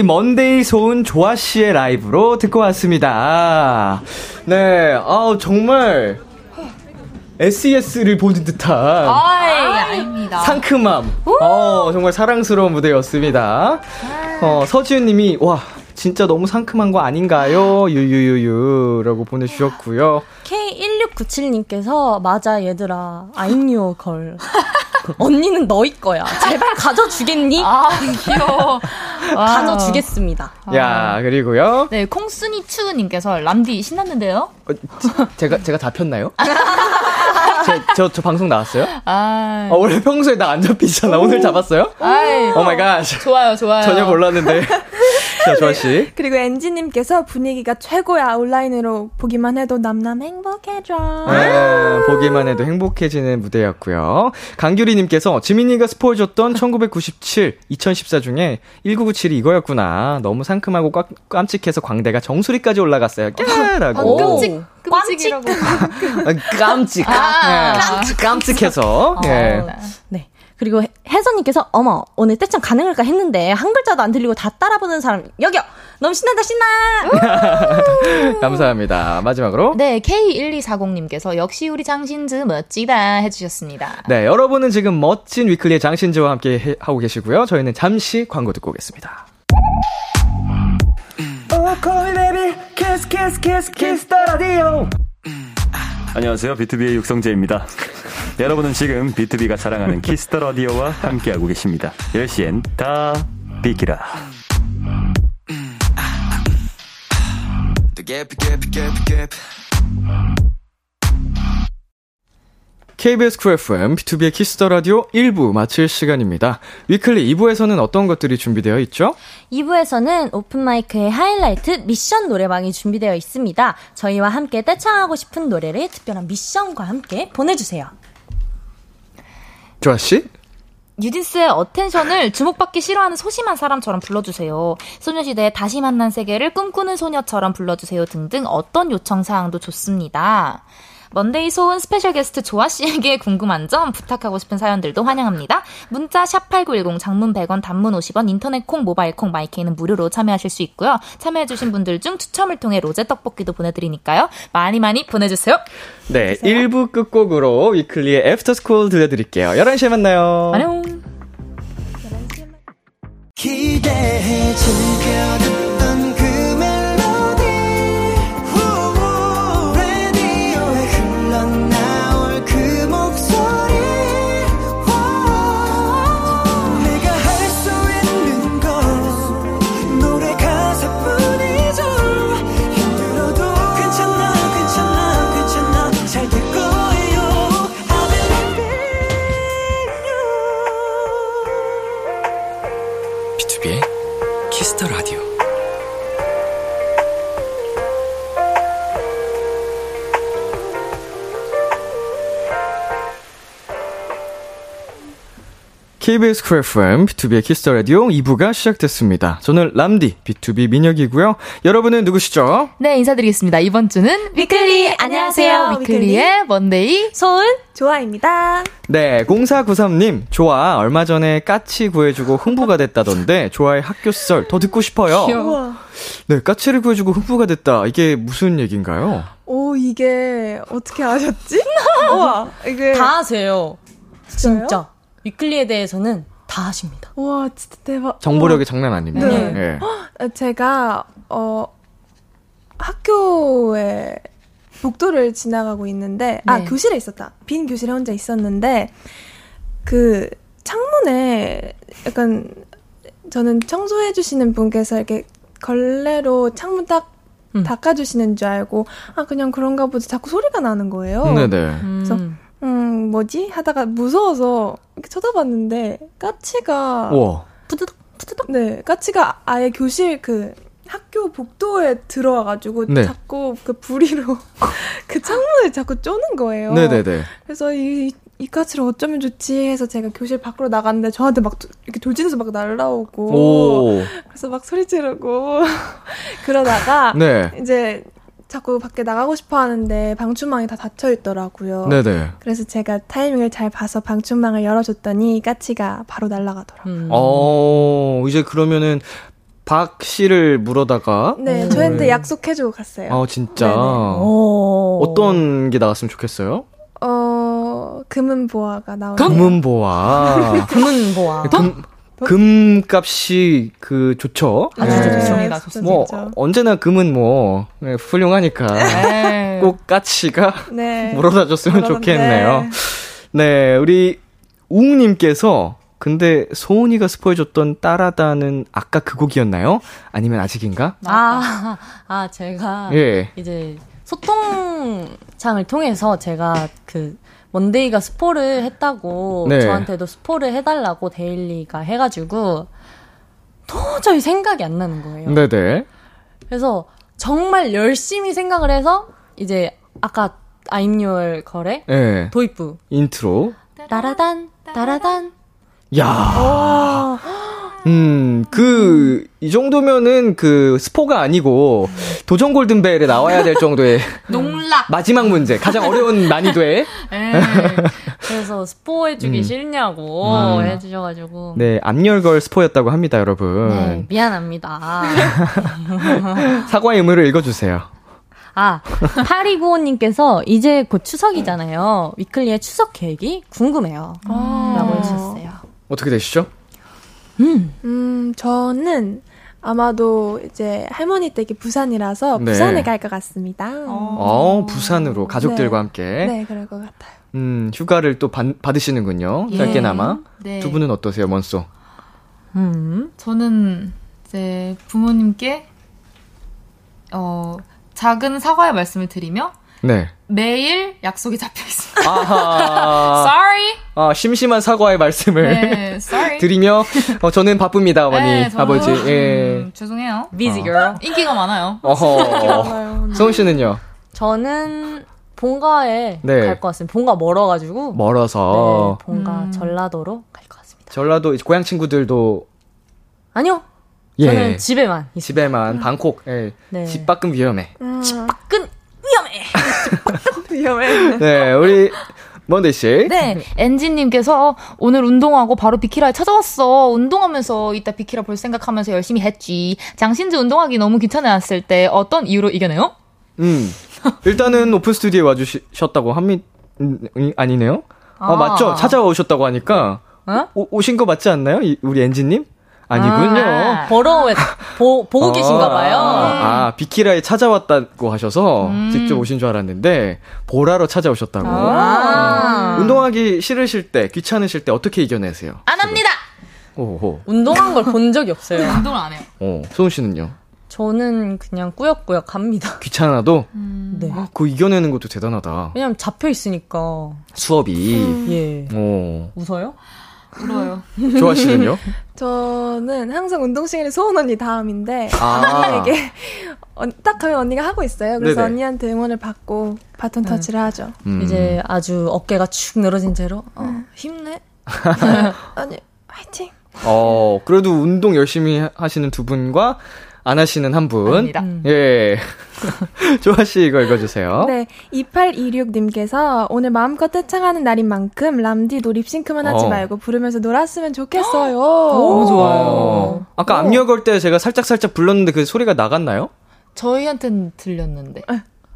먼데이 소은 조아 씨의 라이브로 듣고 왔습니다. 네, 아우, 정말, SES를 보는 듯한 아이, 아닙니다. 상큼함. 어, 정말 사랑스러운 무대였습니다. 어, 서지은 님이, 와, 진짜 너무 상큼한 거 아닌가요? 유유유유라고 보내주셨고요. K1697님께서 맞아 얘들아 I'm your girl 언니는 너희 거야. 제발 가져주겠니? 아, 귀여워. 와. 가져주겠습니다. 야, 그리고요. 네, 콩순이추님께서 람디 신났는데요? 어, 제가, 제가 잡혔나요? 저, 저, 저 방송 나왔어요? 아, 아, 원래 평소에 나 안 잡히잖아. 오늘 잡았어요? 아이, oh my god. 좋아요, 좋아요. 전혀 몰랐는데. 자, 조아 씨. 그리고 엔지님께서 분위기가 최고야. 온라인으로 보기만 해도 남남 행복해져. 네, 보기만 해도 행복해지는 무대였고요. 강규리님께서 지민이가 스포해 줬던 1997, 2014 중에 1997이 이거였구나. 너무 상큼하고 꽉, 깜찍해서 광대가 정수리까지 올라갔어요. 깨라고. 아, 끔찍, 끔찍이라고. 아, 깜찍. 네, 깜찍해서. 예. 네. 그리고 해- 혜선님께서 어머 오늘 떼창 가능할까 했는데 한 글자도 안 들리고 다 따라보는 사람 여기요 너무 신난다 신나 감사합니다. 마지막으로. 네, K1240님께서 역시 우리 장신즈 멋지다 해주셨습니다. 네, 여러분은 지금 멋진 위클리의 장신지와 함께 해- 하고 계시고요. 저희는 잠시 광고 듣고 오겠습니다. 안녕하세요. 비투비의 육성재입니다. 여러분은 지금 비투비가 자랑하는 키스 더 라디오와 함께하고 계십니다. 10시엔 다 비키라. KBS 쿨 FM, 비투비의 키스 더 라디오 1부 마칠 시간입니다. 위클리 2부에서는 어떤 것들이 준비되어 있죠? 2부에서는 오픈마이크의 하이라이트 미션 노래방이 준비되어 있습니다 저희와 함께 떼창하고 싶은 노래를 특별한 미션과 함께 보내주세요 조아 씨? 뉴진스의 Attention을 주목받기 싫어하는 소심한 사람처럼 불러주세요. 소녀시대의 다시 만난 세계를 꿈꾸는 소녀처럼 불러주세요 등등 어떤 요청 사항도 좋습니다. 먼데이 소은 special 게스트 조아 씨에게 궁금한 점 부탁하고 싶은 사연들도 환영합니다. 문자 샵 #8910 장문 100원, 단문 50원, 인터넷 콩, 모바일 콩, 마이케이는 무료로 참여하실 수 있고요. 참여해주신 분들 중 추첨을 통해 로제 떡볶이도 보내드리니까요. 많이 많이 보내주세요. 네, 1부 끝곡으로 위클리의 애프터스쿨 들려드릴게요. 11시에 만나요. 안녕. 기대해 즐겨 키스 더 라디오. KBS 쿨 FM, 비투비의 키스 더 라디오 2부가 시작됐습니다. 저는 람디, B2B 민혁이고요. 여러분은 누구시죠? 네, 인사드리겠습니다. 이번 주는 위클리. 안녕하세요. 위클리의 먼데이. 소은 조아입니다. 네, 0493님, 좋아. 얼마 전에 까치 구해주고 흥부가 됐다던데, 좋아의 학교썰 더 듣고 싶어요. 우와. 네, 까치를 구해주고 흥부가 됐다. 이게 무슨 얘기인가요? 오, 이게 어떻게 아셨지? 우와, 이게. 다 아세요 진짜요? 진짜 위클리에 대해서는 다 아십니다 우와, 진짜 대박. 정보력이 장난 아닙니다. 네. 예. 우와. 제가, 어, 학교에 복도를 지나가고 있는데, 아, 네. 교실에 있었다. 빈 교실에 혼자 있었는데, 그, 창문에 약간, 저는 청소해 주시는 분께서 이렇게 걸레로 창문 딱 음. 닦아주시는 줄 알고, 아, 그냥 그런가 보지. 자꾸 소리가 나는 거예요. 네네. 그래서 음, 뭐지? 하다가 무서워서 이렇게 쳐다봤는데, 까치가, 우와. 푸드덕 푸드덕 네, 까치가 아예 교실 그, 학교 복도에 들어와가지고 네. 자꾸 그 부리로 그 창문을 자꾸 쪼는 거예요. 네네네. 그래서 이, 이 까치를 어쩌면 좋지 해서 제가 교실 밖으로 나갔는데 저한테 막 도- 이렇게 돌진해서 막 날라오고 오. 그래서 막 소리 지르고 그러다가 네. 이제 자꾸 밖에 나가고 싶어 하는데 방충망이 다 닫혀 있더라고요. 네네. 그래서 제가 타이밍을 잘 봐서 방충망을 열어줬더니 까치가 바로 날아가더라고요. 음. 어, 이제 그러면은 박 씨를 물어다가 네, 음. 저한테 약속해주고 갔어요. 아 진짜 네네. 오. 어떤 게 나왔으면 좋겠어요? 어, 금은 보화가 나오는 금은보화. 금은 보아 금 금값이 그 좋죠. 아, 네. 진짜 좋습니다. 진짜 좋습니다. 뭐 진짜. 언제나 금은 뭐 네, 훌륭하니까 네. 꼭 까치가 네. 물어다 줬으면 좋겠네요. 네. 네, 우리 우웅님께서 근데 소은이가 스포해줬던 따라다는 아까 그 곡이었나요? 아니면 아직인가? 아, 아, 제가 예. 이제 소통창을 통해서 제가 그 먼데이가 스포를 했다고 네. 저한테도 스포를 해달라고 데일리가 해가지고 도저히 생각이 안 나는 거예요. 네네. 그래서 정말 열심히 생각을 해서 이제 아까 Your 걸의 예. 도입부 인트로. 따라단 따라단 야. 음, 그, 이 정도면은 그 스포가 아니고 도전 골든벨에 나와야 될 정도의 농락. 마지막 문제. 가장 어려운 난이도의. 에 그래서 스포해주기 음. 싫냐고 음. 해주셔가지고 네, 암열걸 스포였다고 합니다, 여러분. 네, 미안합니다. 사과의 의무를 읽어주세요. 아, 8295님께서 이제 곧 추석이잖아요. 위클리의 추석 계획이 궁금해요. 라고 해주셨어요. 어떻게 되시죠? 음, 저는 아마도 이제 할머니 댁이 부산이라서 네. 부산에 갈 것 같습니다. 어, 부산으로 가족들과 네. 함께. 네, 그럴 것 같아요. 음, 휴가를 또 받, 받으시는군요. 예. 짧게나마. 네. 두 분은 어떠세요, 먼소? 음. 저는 이제 부모님께 어 작은 사과의 말씀을 드리며 네. 매일 약속이 잡혀 있습니다. 아하. Sorry. 아, 심심한 사과의 말씀을 네, sorry. 드리며, 어, 저는 바쁩니다, 어머니, 네, 저는, 아버지. 예. 음, 죄송해요. Busy girl. 인기가 많아요. 어허. 소은 씨는요? 저는 본가에 네. 갈것 같습니다. 본가 멀어가지고. 멀어서. 네, 본가 음. 전라도로 갈 것 같습니다. 전라도 고향 친구들도 아니요. 예. 저는 집에만 있습니다. 집에만 방콕 예. 네. 집 밖은 위험해. 끈 위험해. 위험해. 네, 우리 먼데이 씨. 네, 엔진님께서 오늘 운동하고 바로 비키라에 찾아왔어. 운동하면서 이따 비키라 볼 생각하면서 열심히 했지. 장신주 운동하기 너무 귀찮았을 때 어떤 이유로 이겨내요? 음. 일단은 오픈 스튜디오에 와 주셨다고 합니 음, 음, 아니네요. 아, 아. 맞죠? 찾아오셨다고 하니까 어? 오, 오신 거 맞지 않나요? 이- 우리 엔진 님? 아니군요. 아. 보러 보, 보고 계신가 봐요. 아, 아, 비키라에 찾아왔다고 하셔서 음. 직접 오신 줄 알았는데 보라로 찾아오셨다고. 아. 운동하기 싫으실 때, 귀찮으실 때 어떻게 이겨내세요? 안 합니다. 오호. 운동한 걸 본 적이 없어요. 운동을 안 해요. 어, 소은 씨는요? 저는 그냥 꾸역꾸역 갑니다. 귀찮아도 네. 아, 그거 이겨내는 것도 대단하다. 왜냐면 잡혀 있으니까. 수업이. 예. 어. 웃어요? 울어요. 조아 씨는요? 저는 항상 운동 시간에 소은 언니 다음인데 아. 언니에게 어, 딱 가면 언니가 하고 있어요. 그래서 네네. 언니한테 응원을 받고 바톤 터치를 하죠. 음. 이제 아주 어깨가 축 늘어진 채로 어, 힘내. 언니 화이팅. 어, 그래도 운동 열심히 하- 하시는 두 분과 안 하시는 한 분. 아닙니다. 음. 예. 조아 씨 이거 읽어주세요. 네, 2826님께서 오늘 마음껏 떼창하는 날인 만큼 람디도 립싱크만 하지 어. 말고 부르면서 놀았으면 좋겠어요. 너무 좋아요. 어. 아까 압력 걸때 제가 살짝 살짝 불렀는데 그 소리가 나갔나요? 저희한테는 들렸는데.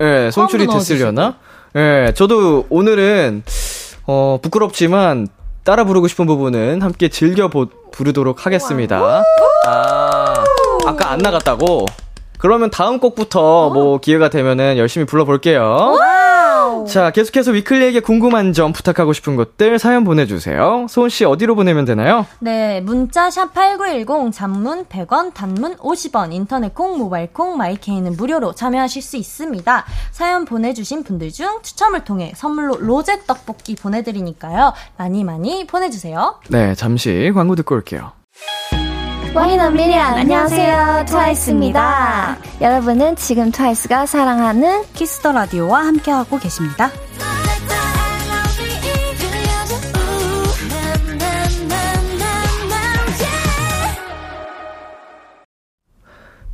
예, 송출이 처음 됐으려나? 예, 저도 오늘은, 어, 부끄럽지만, 따라 부르고 싶은 부분은 함께 즐겨 보, 부르도록 하겠습니다. 아, 아까 안 나갔다고? 그러면 다음 곡부터 뭐 기회가 되면은 열심히 불러볼게요. 자, 계속해서 위클리에게 궁금한 점 부탁하고 싶은 것들 사연 보내주세요. 소은 씨 어디로 보내면 되나요? 네, 문자 샵 8910 잔문 100원, 단문 50원, 인터넷 콩, 모바일 콩, 마이케이는 무료로 참여하실 수 있습니다. 사연 보내주신 분들 중 추첨을 통해 선물로 로제 떡볶이 보내드리니까요. 많이 많이 보내주세요. 네, 잠시 광고 듣고 올게요. One in a million 안녕하세요 트와이스입니다 여러분은 지금 트와이스가 사랑하는 키스 더 라디오와 함께하고 계십니다.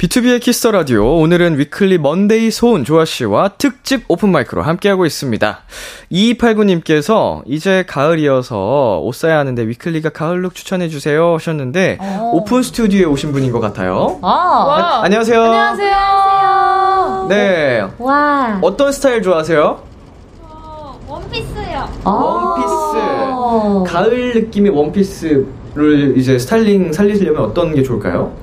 비투비의 키스 더 라디오 오늘은 위클리 먼데이 소은 조아 씨와 특집 오픈 마이크로 함께하고 있습니다. 2289님께서 이제 가을이어서 옷 사야 하는데 위클리가 가을룩 추천해 주세요 하셨는데 오픈 스튜디오에 오신 분인 것 같아요. 아, 아, 안녕하세요. 안녕하세요. 네. 와 어떤 스타일 좋아하세요? 원피스요 원피스. 가을 느낌의 원피스를 이제 스타일링 살리려면 어떤 게 좋을까요?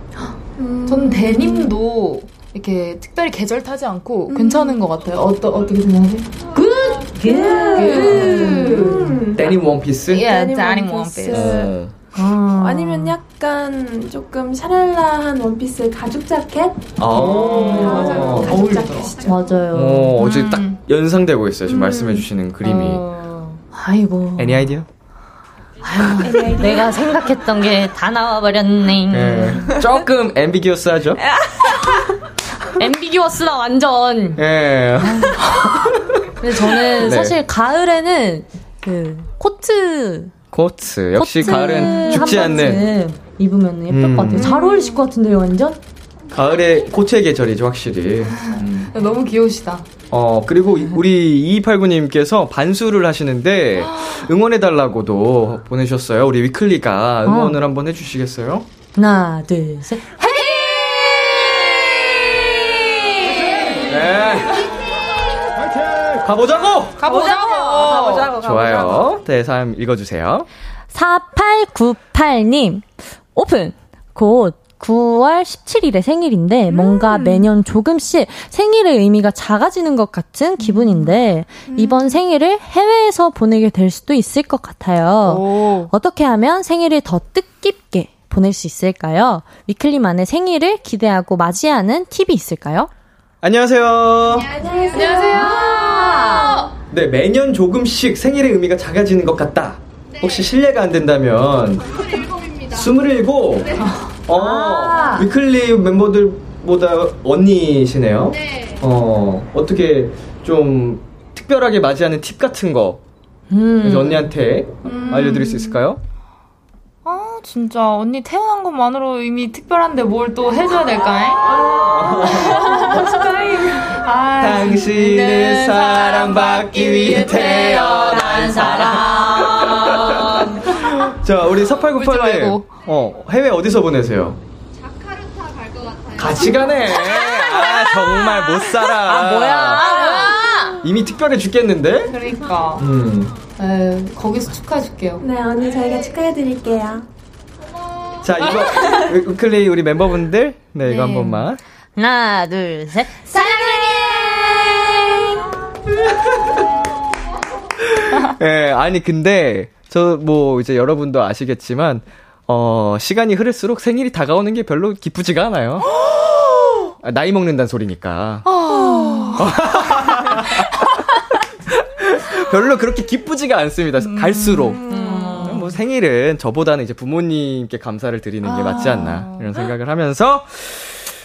전 데님도 이렇게 특별히 계절 타지 않고 괜찮은 것 같아요. 어떠, 어떻게 생각하세요? Good! 데님 원피스? Yeah, 데님 원피스. 어. 아니면 약간 조금 샤랄라한 원피스 가죽 자켓? 어. 가죽 자켓이죠. 맞아요. 어, 어제 음. 딱 연상되고 있어요. 지금 말씀해 주시는 그림이. 어, 아이고. 애니 아이디어? 내가 생각했던 게 다 나와버렸네. 예. 조금 앰비기어스하죠? 엠비기워스나 완전. 예. 근데 저는 네. 사실 가을에는 그 코트 코트. 역시 코트 가을은 죽지 한 않는. 입으면 예쁠 음. 것 같아요. 잘 어울리실 것 같은데요, 완전? 가을의 코트의 계절이죠, 확실히. 너무 귀여우시다. 어, 그리고 이- 우리 2289님께서 반수를 하시는데 응원해달라고도 보내주셨어요. 우리 위클리가 응원을 한번 해주시겠어요? 하나, 둘, 셋. 네. 가보자고! 가보자고! 가보자고! 좋아요. 네, 사연 읽어주세요. 4898님, 오픈! 곧 9월 17일에 생일인데, 뭔가 매년 조금씩 생일의 의미가 작아지는 것 같은 기분인데, 이번 생일을 해외에서 보내게 될 수도 있을 것 같아요. 어떻게 하면 생일을 더 뜻깊게 보낼 수 있을까요? 위클리만의 생일을 기대하고 맞이하는 팁이 있을까요? 안녕하세요. 안녕하세요! 네, 매년 조금씩 생일의 의미가 작아지는 것 같다. 혹시 실례가 안 된다면. 스물일곱. 어, 위클리 멤버들보다 언니시네요. 네. 어, 어떻게 좀 특별하게 맞이하는 팁 같은 거 음. 언니한테 알려드릴 수 있을까요? 아, 진짜 언니 태어난 것만으로 이미 특별한데 뭘 또 해줘야 될까요? 아, 당신은 사랑받기 위해 태어난 사람. 자, 우리 울지 4898님. 말고. 어, 해외 어디서 보내세요? 자카르타 갈 것 같아요. 같이 가네. 아, 정말 못 살아. 아, 뭐야! 이미 특별해 죽겠는데? 그러니까. 음. 에휴, 거기서 축하해줄게요. 네, 언니 저희가 축하해드릴게요. 자, 이거, 위클리 우리 멤버분들. 네, 이거 한 네. 번만. 하나, 둘, 셋. 예, 아니, 근데, 저, 뭐, 이제 여러분도 아시겠지만, 어, 시간이 흐를수록 생일이 다가오는 게 별로 기쁘지가 않아요. 아, 나이 먹는다는 소리니까. 별로 그렇게 기쁘지가 않습니다. 갈수록. 뭐 생일은 저보다는 이제 부모님께 감사를 드리는 게 맞지 않나 이런 생각을 하면서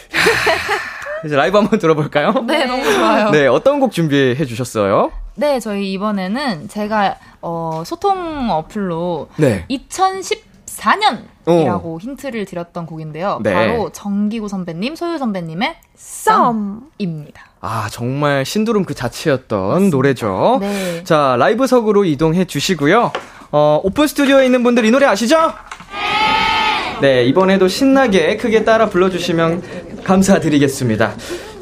이제 라이브 한번 들어볼까요? 네, 너무 좋아요. 네, 어떤 곡 준비해 주셨어요? 네, 저희 이번에는 제가 어, 소통 어플로 네. 2014년이라고 힌트를 드렸던 곡인데요. 네. 바로 정기구 선배님, 소유 선배님의 썸입니다. 아, 정말 신두름 그 자체였던 노래죠. 네. 자, 라이브석으로 이동해 주시고요. 어, 오픈 스튜디오에 있는 분들 이 노래 아시죠? 네, 이번에도 신나게 크게 따라 불러주시면 감사드리겠습니다.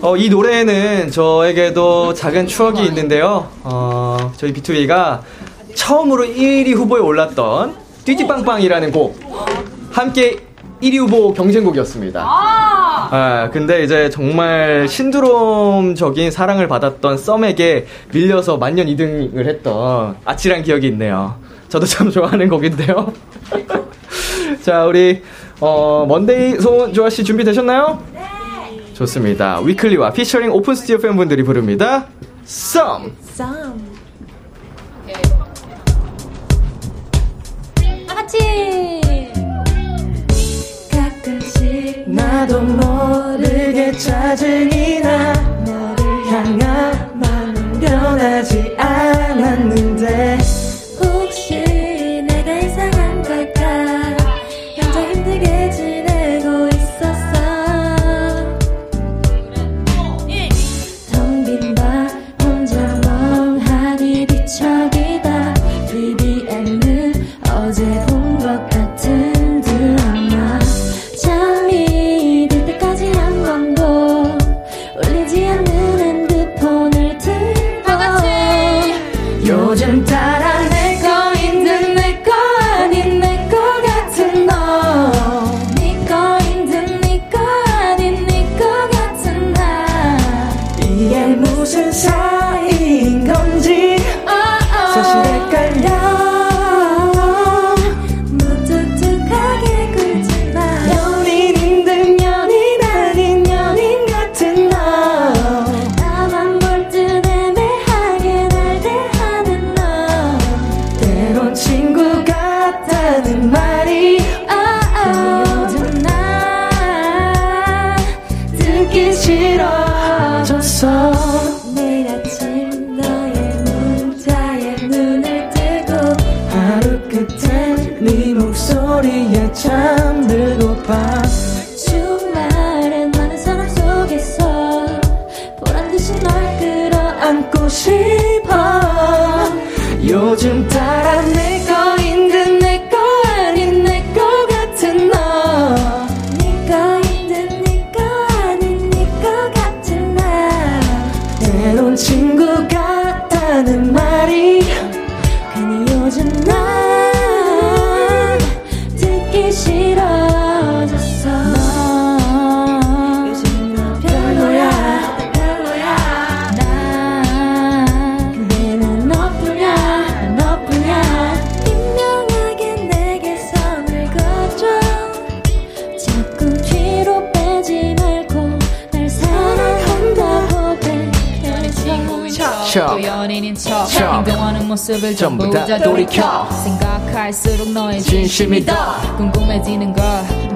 어, 이 노래에는 저에게도 작은 추억이 있는데요. 어, 저희 B2B가 처음으로 1위 후보에 올랐던 띠띠빵빵이라는 곡. 함께 1위 후보 경쟁곡이었습니다. 아, 근데 이제 정말 신드롬적인 사랑을 받았던 썸에게 밀려서 만년 2등을 했던 아찔한 기억이 있네요. 저도 참 좋아하는 곡인데요. 자, 우리, 어, 먼데이 소은 조아 씨 준비되셨나요? 네! 좋습니다. 위클리와 피처링 오픈 스튜디오 팬분들이 부릅니다. 썸! 썸. 다 같이! 가끔씩 나도 모르게 짜증이 나 너를 향한 마음은 변하지 않았는 척. 또 연인인 척. 척. 행동하는 모습을 전부 다 다 돌이켜 생각할수록 너의 진심이 더. 궁금해지는 걸.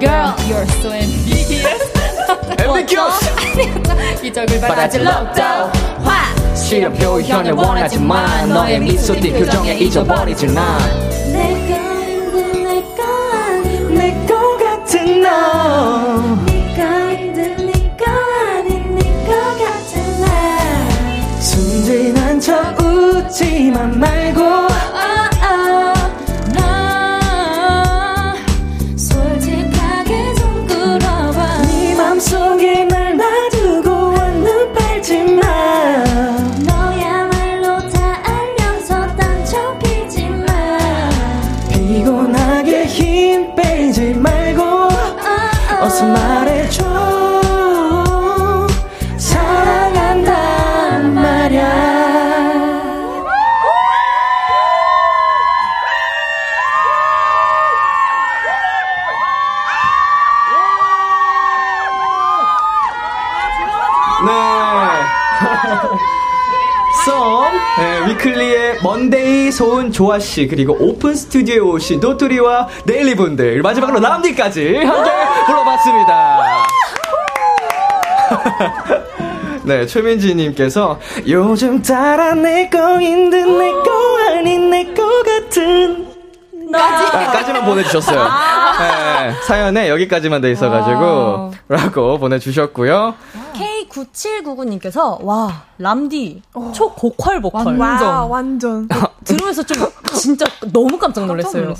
Girl you're so ambiguous. Ambiguous. 기적을 바라질 로또 화. 실험 표현을 원하지만 너의 미소 띈 표정에 잊어버리지 난 내가 힘든 내거 아닌 내거 같은 너 웃지 조아 씨, 그리고 오픈 스튜디오에 오신 도토리와 데일리 분들, 마지막으로 람디까지 함께 불러봤습니다. 네, 최민지님께서 요즘 따라 내 거인 듯내거 아닌 내거 같은 아, 까지만 보내주셨어요. 네, 사연에 여기까지만 돼 있어가지고 라고 보내주셨고요. K9799님께서 와 람디 초고퀄 보컬 와, 완전. 들으면서 좀 진짜 너무 깜짝 놀랐어요.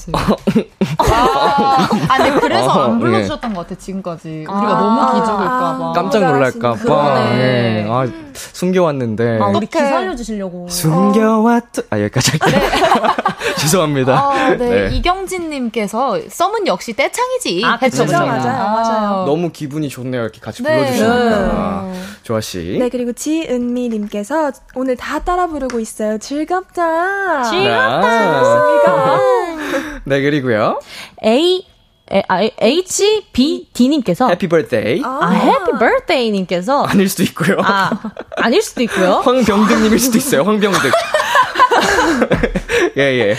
아, 근데 그래서 어, 안 예. 불러주셨던 것 같아, 지금까지. 우리가 너무 기죽을까봐. 깜짝 놀랄까봐. 예. 아, 숨겨왔는데. 아 우리 기 살려주시려고. 숨겨왔던, 아, 여기까지 할게요. 죄송합니다. 어, 네. 네. 이경진님께서 썸은 역시 떼창이지. 아, 그쵸. 그쵸. 맞아요, 맞아요. 너무 기분이 좋네요. 이렇게 같이 네. 불러주시니까. 조아씨. 네, 그리고 지은미님께서 오늘 다 따라 부르고 있어요. 즐겁다. 즐겁다. 네, 그리고요. A 에, 아, HBD님께서 해피 버스데이. 아, 해피 버스데이님께서 아닐 수도 있고요. 아, 아닐 수도 있고요. 황병득님일 수도 있어요. 황병득. 예, 예.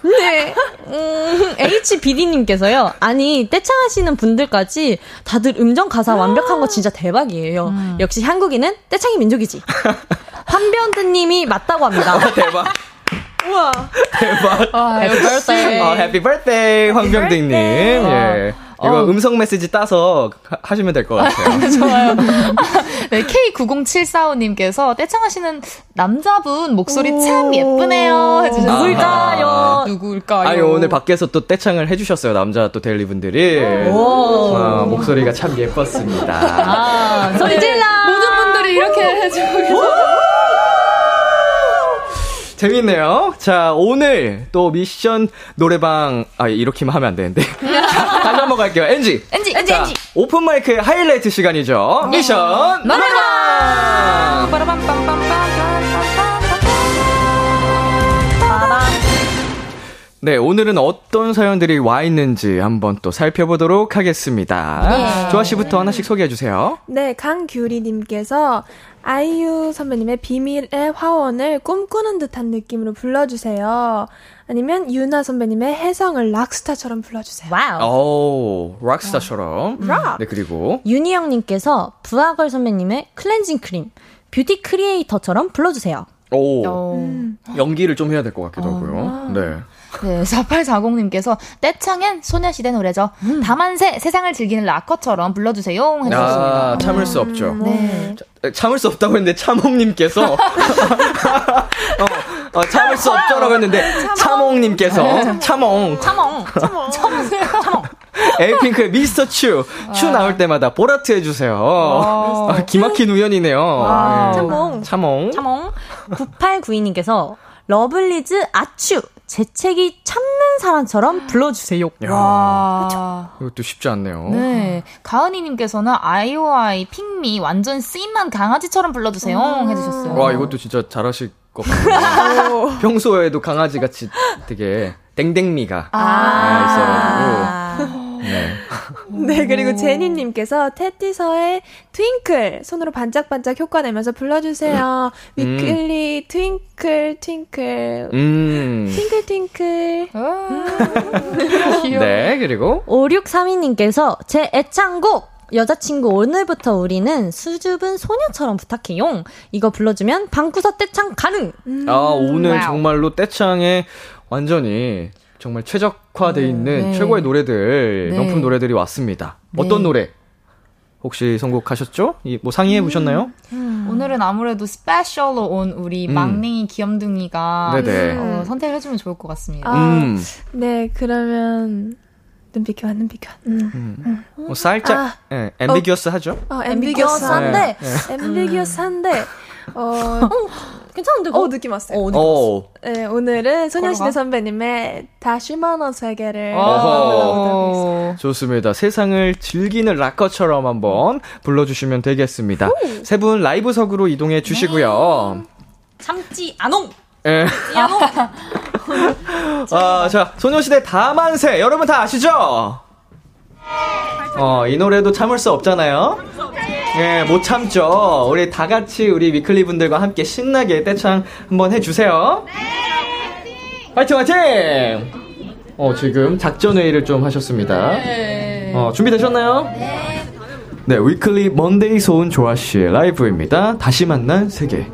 네. 음, HBD님께서요. 아니, 떼창하시는 분들까지 다들 음정 가사 완벽한 거 진짜 대박이에요. 역시 한국인은 떼창의 민족이지. 황병득님이 맞다고 합니다. 대박. 우와. 대박. 아, happy birthday. 어, happy birthday 황병득님. 예. 이거 어. 음성 메시지 따서 하- 하시면 될 것 같아요. 좋아요. 네, K90745님께서 떼창하시는 남자분 목소리 참 예쁘네요. 해주셨어요. 누굴까요? 누굴까요? 아니 오늘 밖에서 또 떼창을 해주셨어요 남자 또 데일리 분들이 오. 어, 목소리가 참 예뻤습니다. 아, 소리 질러! 모든 분들이 이렇게 해주고 계세요. 재밌네요. 자 오늘 또 미션 노래방 아 이렇게만 하면 안 되는데 다시 한번 갈게요. 엔지, 엔지, 자 엔지. open mic의 하이라이트 시간이죠. 미션 노래방. 네, 오늘은 어떤 사연들이 와 있는지 한번 또 살펴보도록 하겠습니다. 조아 씨부터 하나씩 소개해 주세요. 네, 강규리 님께서 아이유 선배님의 비밀의 화원을 꿈꾸는 듯한 느낌으로 불러주세요. 아니면 윤하 선배님의 혜성을 rock star처럼 불러주세요. 와우. 오, rock star처럼. 네, 그리고 윤희영님께서 브아걸 선배님의 클렌징 크림, beauty creator처럼 불러주세요. 오, 연기를 좀 해야 될 것 같기도 하고요. 네. 네, 4840님께서 떼창엔 소녀시대 노래죠. 다만세 세상을 즐기는 락커처럼 불러주세요. 해주셨습니다. 아, 참을 수 없죠. 네. 자, 참을 수 없다고 했는데 참홍님께서 어, 어, 참을 수 없죠라고 했는데 참홍님께서 참홍 참엉. 참엉. 참엉. 에이핑크의 미스터 추, 추 나올 때마다 보라트 해주세요. 아, 기막힌 우연이네요. 네. 참몽. 참홍. 참엉. 9892님께서 러블리즈 아츄 재채기 참는 사람처럼 불러주세요. 와. 이것도 쉽지 않네요. 네. 가은이님께서는 아이오아이 Pick Me 완전 씐난 강아지처럼 불러주세요. 해주셨어요. 와, 이것도 진짜 잘하실 것 같아요. 평소에도 강아지 같이 되게 댕댕미가 아, 있어가지고. 네. 네, 그리고 제니님께서 태티서의 Twinkle 손으로 반짝반짝 효과 내면서 불러주세요. 위클리 twinkle twinkle 음. twinkle twinkle. 네, 그리고 5632님께서 제 애창곡 여자친구 오늘부터 우리는 수줍은 소녀처럼 부탁해용. 이거 불러주면 방구석 떼창 가능. 아, 오늘 와우. 정말로 떼창에 완전히 정말 최적화돼 있는 네. 최고의 노래들, 네. 명품 노래들이 왔습니다. 어떤 노래? 혹시 선곡하셨죠? 이, 뭐 상의해 보셨나요? 오늘은 아무래도 스페셜로 온 우리 음. 막냉이 귀염둥이가. 어, 선택을 해주면 좋을 것 같습니다. 아, 음, 네, 그러면 눈빛 교환, 눈빛 교환. 음. 뭐 살짝, 아. 예, ambiguous 하죠? 어, ambiguous한데 ambiguous한데 어, 괜찮은데? 어 느낌 왔어요. 어, 오, 네, 오늘은 소녀시대 걸로 가? 선배님의 다시 만난 세계를 어허. 좋습니다. 세상을 즐기는 락커처럼 한번 불러주시면 되겠습니다. 세 분 라이브석으로 이동해 주시고요. 참지 않옹. 예. 아, 자, 소녀시대 다만세. 여러분 다 아시죠? 어, 이 노래도 참을 수 없잖아요? 예, 못 참죠. 우리 다 같이 우리 위클리 분들과 함께 신나게 떼창 한번 해주세요. 화이팅, 화이팅! 어, 지금 작전회의를 좀 하셨습니다. 어, 준비되셨나요? 네. 네, 위클리 먼데이 소은 조아씨의 라이브입니다. 다시 만난 세계.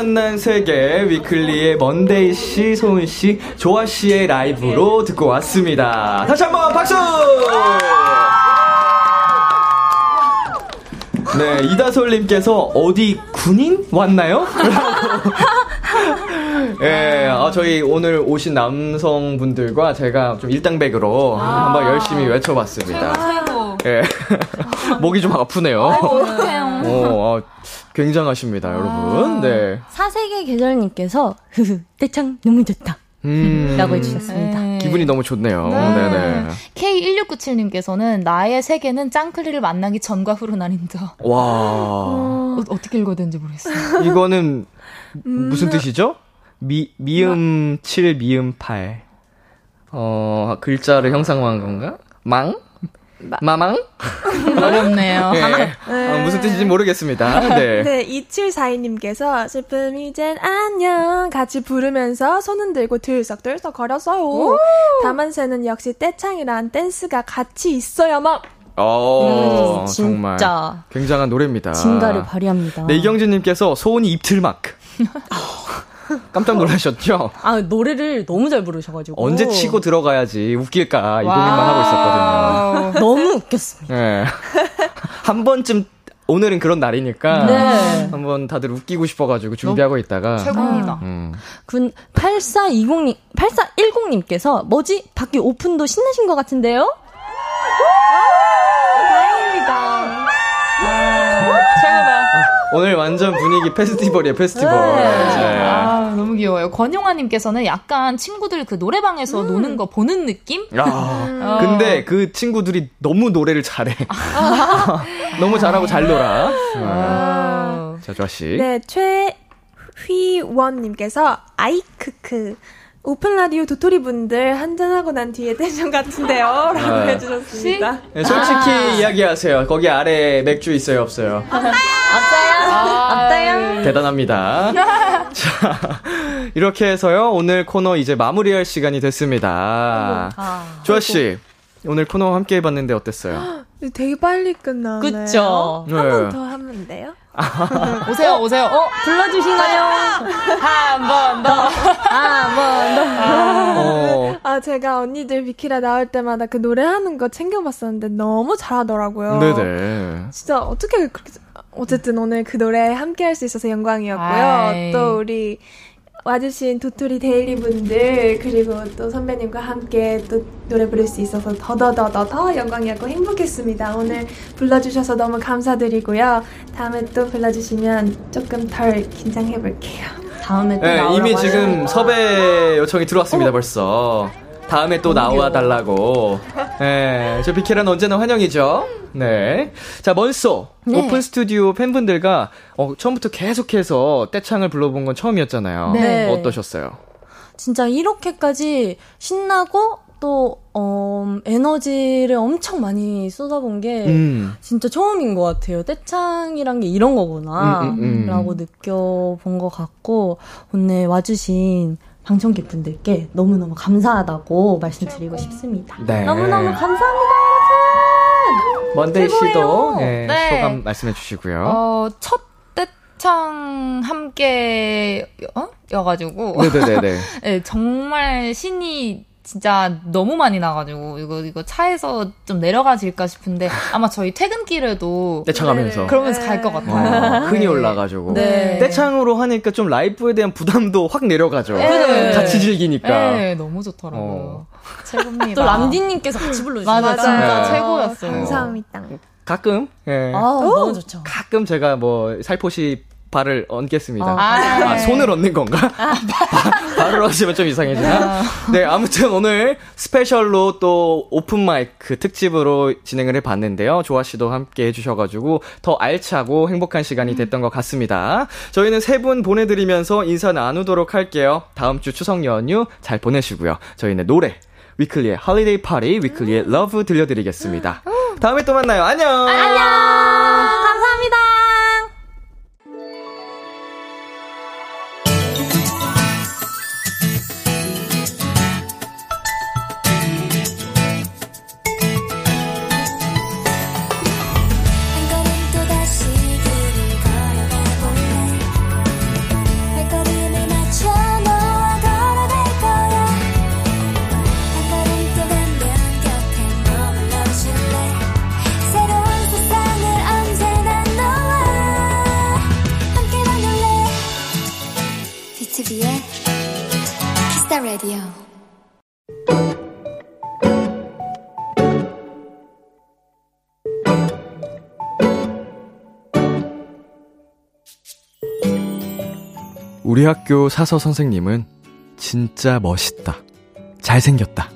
만난 세계 위클리의 먼데이 씨, 소은 씨, 조아 씨의 라이브로 듣고 왔습니다. 다시 한번 박수! 네, 이다솔님께서 어디 군인 왔나요? 예, 아, 저희 오늘 오신 남성분들과 제가 좀 일당백으로 한번 열심히 외쳐봤습니다. 최고. 예. 목이 좀 아프네요. 어떡해요. 어, 아, 굉장하십니다, 여러분. 네. 사세계 계절님께서 흐흐 떼창 너무 좋다 음. 라고 해주셨습니다. 네. 기분이 너무 좋네요. 네. 네 K1697님께서는 나의 세계는 짱클리를 만나기 전과 후로 나뉜다. 와. 어, 어떻게 읽어야 되는지 모르겠어요. 이거는 무슨 뜻이죠? 미, 미음 7, 미음 8. 어, 글자를 형상화한 건가? 망? 마망? 어렵네요. 예. 어, 무슨 뜻인지 모르겠습니다. 네. 네, 2742님께서 슬픔 이젠 안녕 같이 부르면서 손은 들고 들썩들썩 거렸어요. 다만 새는 역시 떼창이란 댄스가 같이 있어야만. 어, 음, 정말. 굉장한 노래입니다. 진가를 발휘합니다. 네, 이경진님께서 소은이 입틀막. 깜짝 놀라셨죠? 아 노래를 너무 잘 부르셔가지고 언제 치고 들어가야지 웃길까 이 고민만 하고 있었거든요. 너무 웃겼습니다. 네. 한 번쯤 오늘은 그런 날이니까 네. 한번 다들 웃기고 싶어가지고 준비하고 있다가 최고입니다. 음. 군 8420님 8410님께서 뭐지 밖에 오픈도 신나신 것 같은데요? 오늘 완전 분위기 페스티벌이에요 페스티벌. 네. 아, 너무 귀여워요. 권용아님께서는 약간 친구들 그 노래방에서 노는 거 보는 느낌? 야, 근데 그 친구들이 너무 노래를 잘해. 너무 잘하고 잘 놀아. 네. 자, 조아 씨. 네, 최휘원님께서 아이크크. 오픈 라디오 도토리 분들 한잔하고 난 뒤에 텐션 같은데요? 라고 아. 해주셨습니다. 네, 솔직히 이야기하세요. 거기 아래 맥주 있어요, 없어요? 없어요? 없어요? 대단합니다. 자, 이렇게 해서요. 오늘 코너 이제 마무리할 시간이 됐습니다. 조아 씨, 오늘 코너 함께 해봤는데 어땠어요? 되게 빨리 끝나네요. 그쵸. 네. 한번 더 하면 돼요? 오세요, 오세요. 어, 불러주시나요? 한 번 더. 한 번 더. 어, 아, 제가 언니들 비키라 나올 때마다 그 노래하는 거 챙겨봤었는데 너무 잘하더라고요. 네네. 진짜 어떻게 그렇게 어쨌든 오늘 그 노래 함께 할 수 있어서 영광이었고요. 아이. 또 우리 와주신 도토리 데일리 분들 그리고 또 선배님과 함께 또 노래 부를 수 있어서 더더더더 더 영광이었고 행복했습니다. 오늘 불러주셔서 너무 감사드리고요. 다음에 또 불러주시면 조금 덜 긴장해 볼게요. 다음에 또 네, 나오라고 이미. 지금 섭외 요청이 들어왔습니다, 벌써. 다음에 또 나와 달라고. 네, 저 비키라는 언제나 환영이죠. 네. 자, 먼소. 네. 오픈 스튜디오 팬분들과 어, 처음부터 계속해서 떼창을 불러본 건 처음이었잖아요. 네. 어떠셨어요? 진짜 이렇게까지 신나고 또 어, 에너지를 엄청 많이 쏟아본 게 음. 진짜 처음인 것 같아요. 떼창이란 게 이런 거구나. 음, 음, 음. 라고 느껴본 것 같고, 오늘 와주신 방청객 분들께 너무너무 감사하다고 말씀드리고 싶습니다. 네. 너무너무 감사합니다, 여러분! 먼데이 씨도 최고예요. 네, 네. 소감 말씀해 주시고요. 어, 첫 떼창 함께, 어? 여가지고. 네네네네. 네, 정말 신이 진짜 너무 많이 나가지고, 이거, 이거 차에서 좀 내려가질까 싶은데, 아마 저희 퇴근길에도 떼창하면서. 그러면서 갈 것 같아요. 어, 흥이 올라가지고. 네. 떼창으로 하니까 좀 라이브에 대한 부담도 확 내려가죠. 네. 같이 즐기니까. 네, 너무 좋더라고요. 최고입니다. 또 람디님께서 같이 불러주셨어요. 맞아, 진짜 네. 최고였어요. 감사합니다. 가끔, 예. 아, 너무 좋죠. 가끔 제가 뭐 살포시 발을 얹겠습니다. 아. 아, 손을 얹는 건가? 바- 발을 얹으면 좀 이상해지나? 네, 아무튼 오늘 스페셜로 또 open mic 특집으로 진행을 해봤는데요. 조아 씨도 함께 해주셔가지고 더 알차고 행복한 시간이 됐던 것 같습니다. 저희는 세 분 보내드리면서 인사 나누도록 할게요. 다음 주 추석 연휴 잘 보내시고요. 저희는 노래. 위클리의 홀리데이 파티, 위클리의 러브 들려드리겠습니다. 다음에 또 만나요. 안녕! 감사 우리 학교 사서 선생님은 진짜 멋있다. 잘생겼다.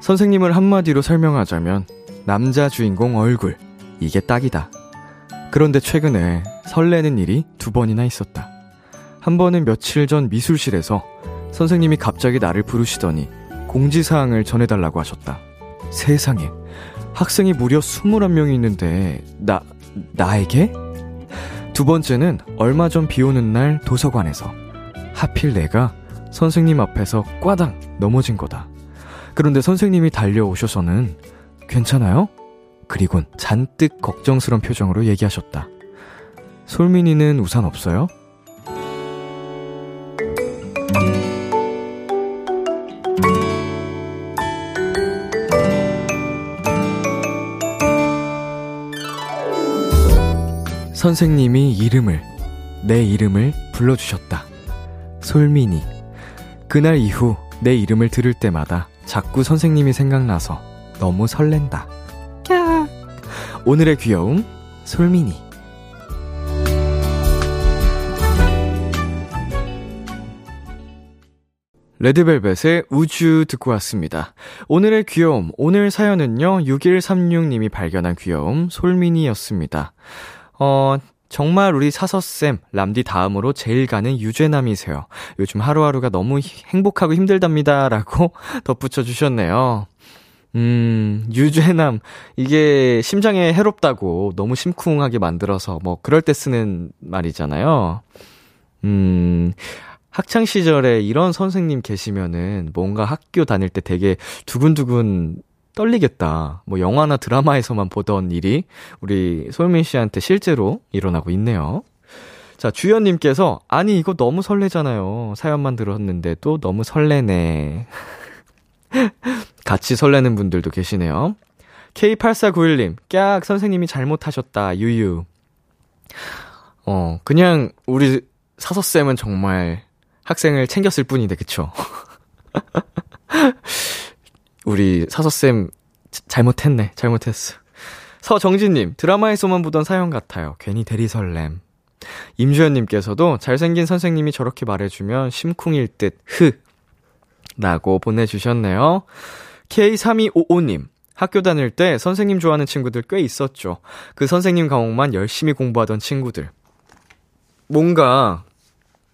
선생님을 한마디로 설명하자면 남자 주인공 얼굴. 이게 딱이다. 그런데 최근에 설레는 일이 두 번이나 있었다. 한 번은 며칠 전 미술실에서 선생님이 갑자기 나를 부르시더니 공지사항을 전해달라고 하셨다. 세상에. 학생이 무려 21명이 있는데, 나, 나에게? 두 번째는 얼마 전 비 오는 날 도서관에서. 하필 내가 선생님 앞에서 꽈당 넘어진 거다. 그런데 선생님이 달려오셔서는 괜찮아요? 그리곤 잔뜩 걱정스런 표정으로 얘기하셨다. 솔민이는 우산 없어요? 선생님이 이름을, 내 이름을 불러주셨다. 솔민이. 그날 이후 내 이름을 들을 때마다 자꾸 선생님이 생각나서 너무 설렌다. 캬. 오늘의 귀여움, 솔민이. 레드벨벳의 우주 듣고 왔습니다. 오늘의 귀여움, 오늘 사연은요, 6136님이 발견한 귀여움, 솔민이였습니다. 어, 정말 우리 사서쌤, 람디 다음으로 제일 가는 유죄남이세요. 요즘 하루하루가 너무 행복하고 힘들답니다. 라고 덧붙여 주셨네요. 음, 유죄남. 이게 심장에 해롭다고 너무 심쿵하게 만들어서 뭐 그럴 때 쓰는 말이잖아요. 음, 학창 시절에 이런 선생님 계시면은 뭔가 학교 다닐 때 되게 두근두근 떨리겠다. 뭐 영화나 드라마에서만 보던 일이 우리 소유민 씨한테 실제로 일어나고 있네요. 자, 주연님께서, 아니, 이거 너무 설레잖아요. 사연만 들었는데도 너무 설레네. 같이 설레는 분들도 계시네요. K8491님, 깍, 선생님이 잘못하셨다, 유유. 어, 그냥, 우리 사서쌤은 정말 학생을 챙겼을 뿐인데, 그쵸? 우리 사서쌤, 잘못했네, 잘못했어. 서정진님, 드라마에서만 보던 사연 같아요. 괜히 대리 설렘. 임주현님께서도 잘생긴 선생님이 저렇게 말해주면 심쿵일 듯, 흐. 라고 보내주셨네요. K3255님, 학교 다닐 때 선생님 좋아하는 친구들 꽤 있었죠. 그 선생님 과목만 열심히 공부하던 친구들. 뭔가,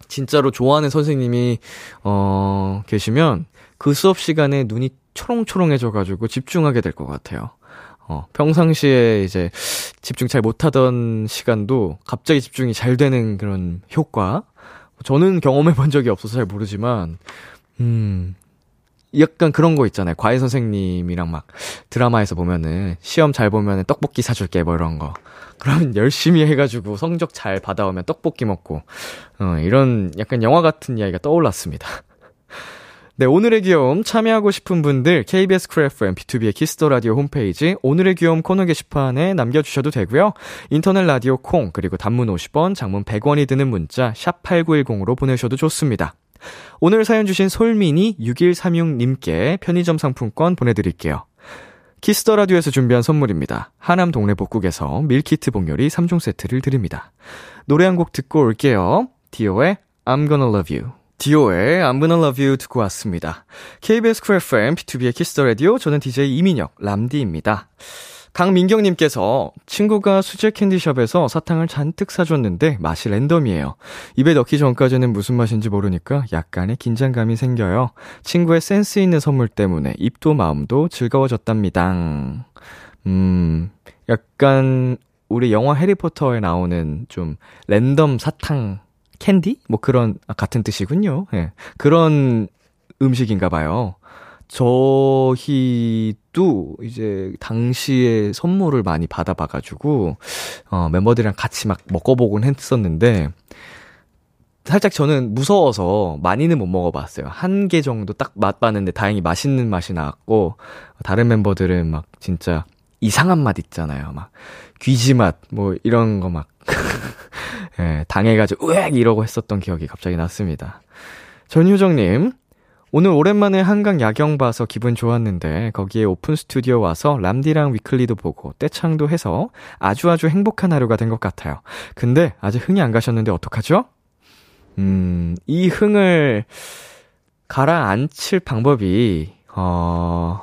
진짜로 좋아하는 선생님이, 어, 계시면 그 수업 시간에 눈이 초롱초롱해져가지고 집중하게 될 것 같아요. 어, 평상시에 이제 집중 잘 못하던 시간도 갑자기 집중이 잘 되는 그런 효과. 저는 경험해 본 적이 없어서 잘 모르지만, 음, 약간 그런 거 있잖아요. 과외 선생님이랑 막 드라마에서 보면은 시험 잘 보면은 떡볶이 사줄게 뭐 이런 거. 그러면 열심히 해가지고 성적 잘 받아오면 떡볶이 먹고, 어, 이런 약간 영화 같은 이야기가 떠올랐습니다. 네, 오늘의 귀여움 참여하고 싶은 분들 KBS 쿨 FM 비투비의 Kiss the Radio 홈페이지 오늘의 귀여움 코너 게시판에 남겨 주셔도 되고요. 인터넷 라디오 콩 그리고 단문 50원, 장문 100원이 드는 문자 샵 #8910으로 보내셔도 좋습니다. 오늘 사연 주신 솔민이 6136님께 편의점 상품권 보내 드릴게요. Kiss the Radio에서 준비한 선물입니다. 하남 동네 복국에서 밀키트 복요리 3종 세트를 드립니다. 노래 한 곡 듣고 올게요. 디오의 I'm gonna love you. 디오의 I'm gonna love you 듣고 왔습니다. KBS 쿨 FM, 비투비의 Kiss the Radio, 저는 DJ 이민혁, 람디입니다. 강민경님께서 친구가 수제 candy shop에서 사탕을 잔뜩 사줬는데 맛이 랜덤이에요. 입에 넣기 전까지는 무슨 맛인지 모르니까 약간의 긴장감이 생겨요. 친구의 센스 있는 선물 때문에 입도 마음도 즐거워졌답니다. 음, 약간 우리 영화 해리포터에 나오는 좀 랜덤 사탕 캔디? 뭐 그런, 아, 같은 뜻이군요. 예. 그런 음식인가 봐요. 저희도 이제 당시에 선물을 많이 받아봐 가지고, 어, 멤버들이랑 같이 막 먹어 보곤 했었는데, 살짝 저는 무서워서 많이는 못 먹어봤어요. 한 개 정도 딱 맛봤는데 다행히 맛있는 맛이 나왔고, 다른 멤버들은 막 진짜 이상한 맛 있잖아요. 막 귀지 맛, 뭐 이런 거 막, 예, 당해가지고, 으악! 이러고 했었던 기억이 갑자기 났습니다. 전효정님, 오늘 오랜만에 한강 야경 봐서 기분 좋았는데 거기에 오픈 스튜디오 와서 람디랑 위클리도 보고 떼창도 해서 아주 아주 행복한 하루가 된 것 같아요. 근데 아직 흥이 안 가셨는데 어떡하죠? 음, 이 흥을 가라앉힐 방법이 어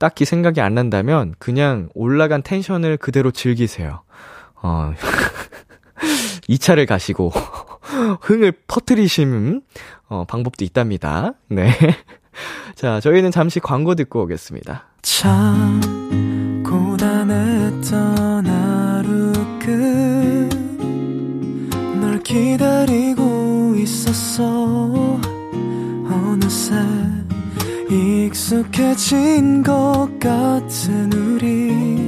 딱히 생각이 안 난다면 그냥 올라간 텐션을 그대로 즐기세요. 어 2차를 가시고 흥을 퍼뜨리시는 어, 방법도 있답니다. 네. 자, 저희는 잠시 광고 듣고 오겠습니다. 참 고단했던 하루 끝널 기다리고 있었어 어느새 익숙해진 것 같은 우리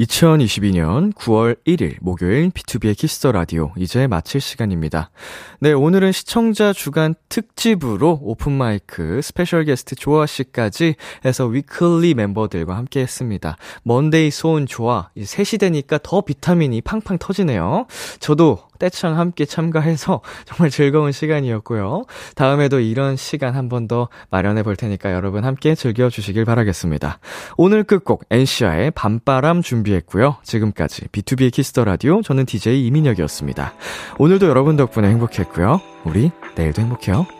2022년 9월 1일 목요일 B2B의 키스터 라디오 이제 마칠 시간입니다. 네, 오늘은 시청자 주간 특집으로 오픈 마이크 스페셜 게스트 조아 씨까지 해서 위클리 멤버들과 함께 했습니다. 먼데이 소은 조아, 3시 되니까 더 비타민이 팡팡 터지네요. 저도 떼창 함께 참가해서 정말 즐거운 시간이었고요. 다음에도 이런 시간 한 번 더 마련해 볼 테니까 여러분 함께 즐겨주시길 바라겠습니다. 오늘 끝곡 앤씨아의 밤바람 준비했고요. 지금까지 B2B의 키스터 라디오 저는 DJ 이민혁이었습니다. 오늘도 여러분 덕분에 행복했고요. 우리 내일도 행복해요.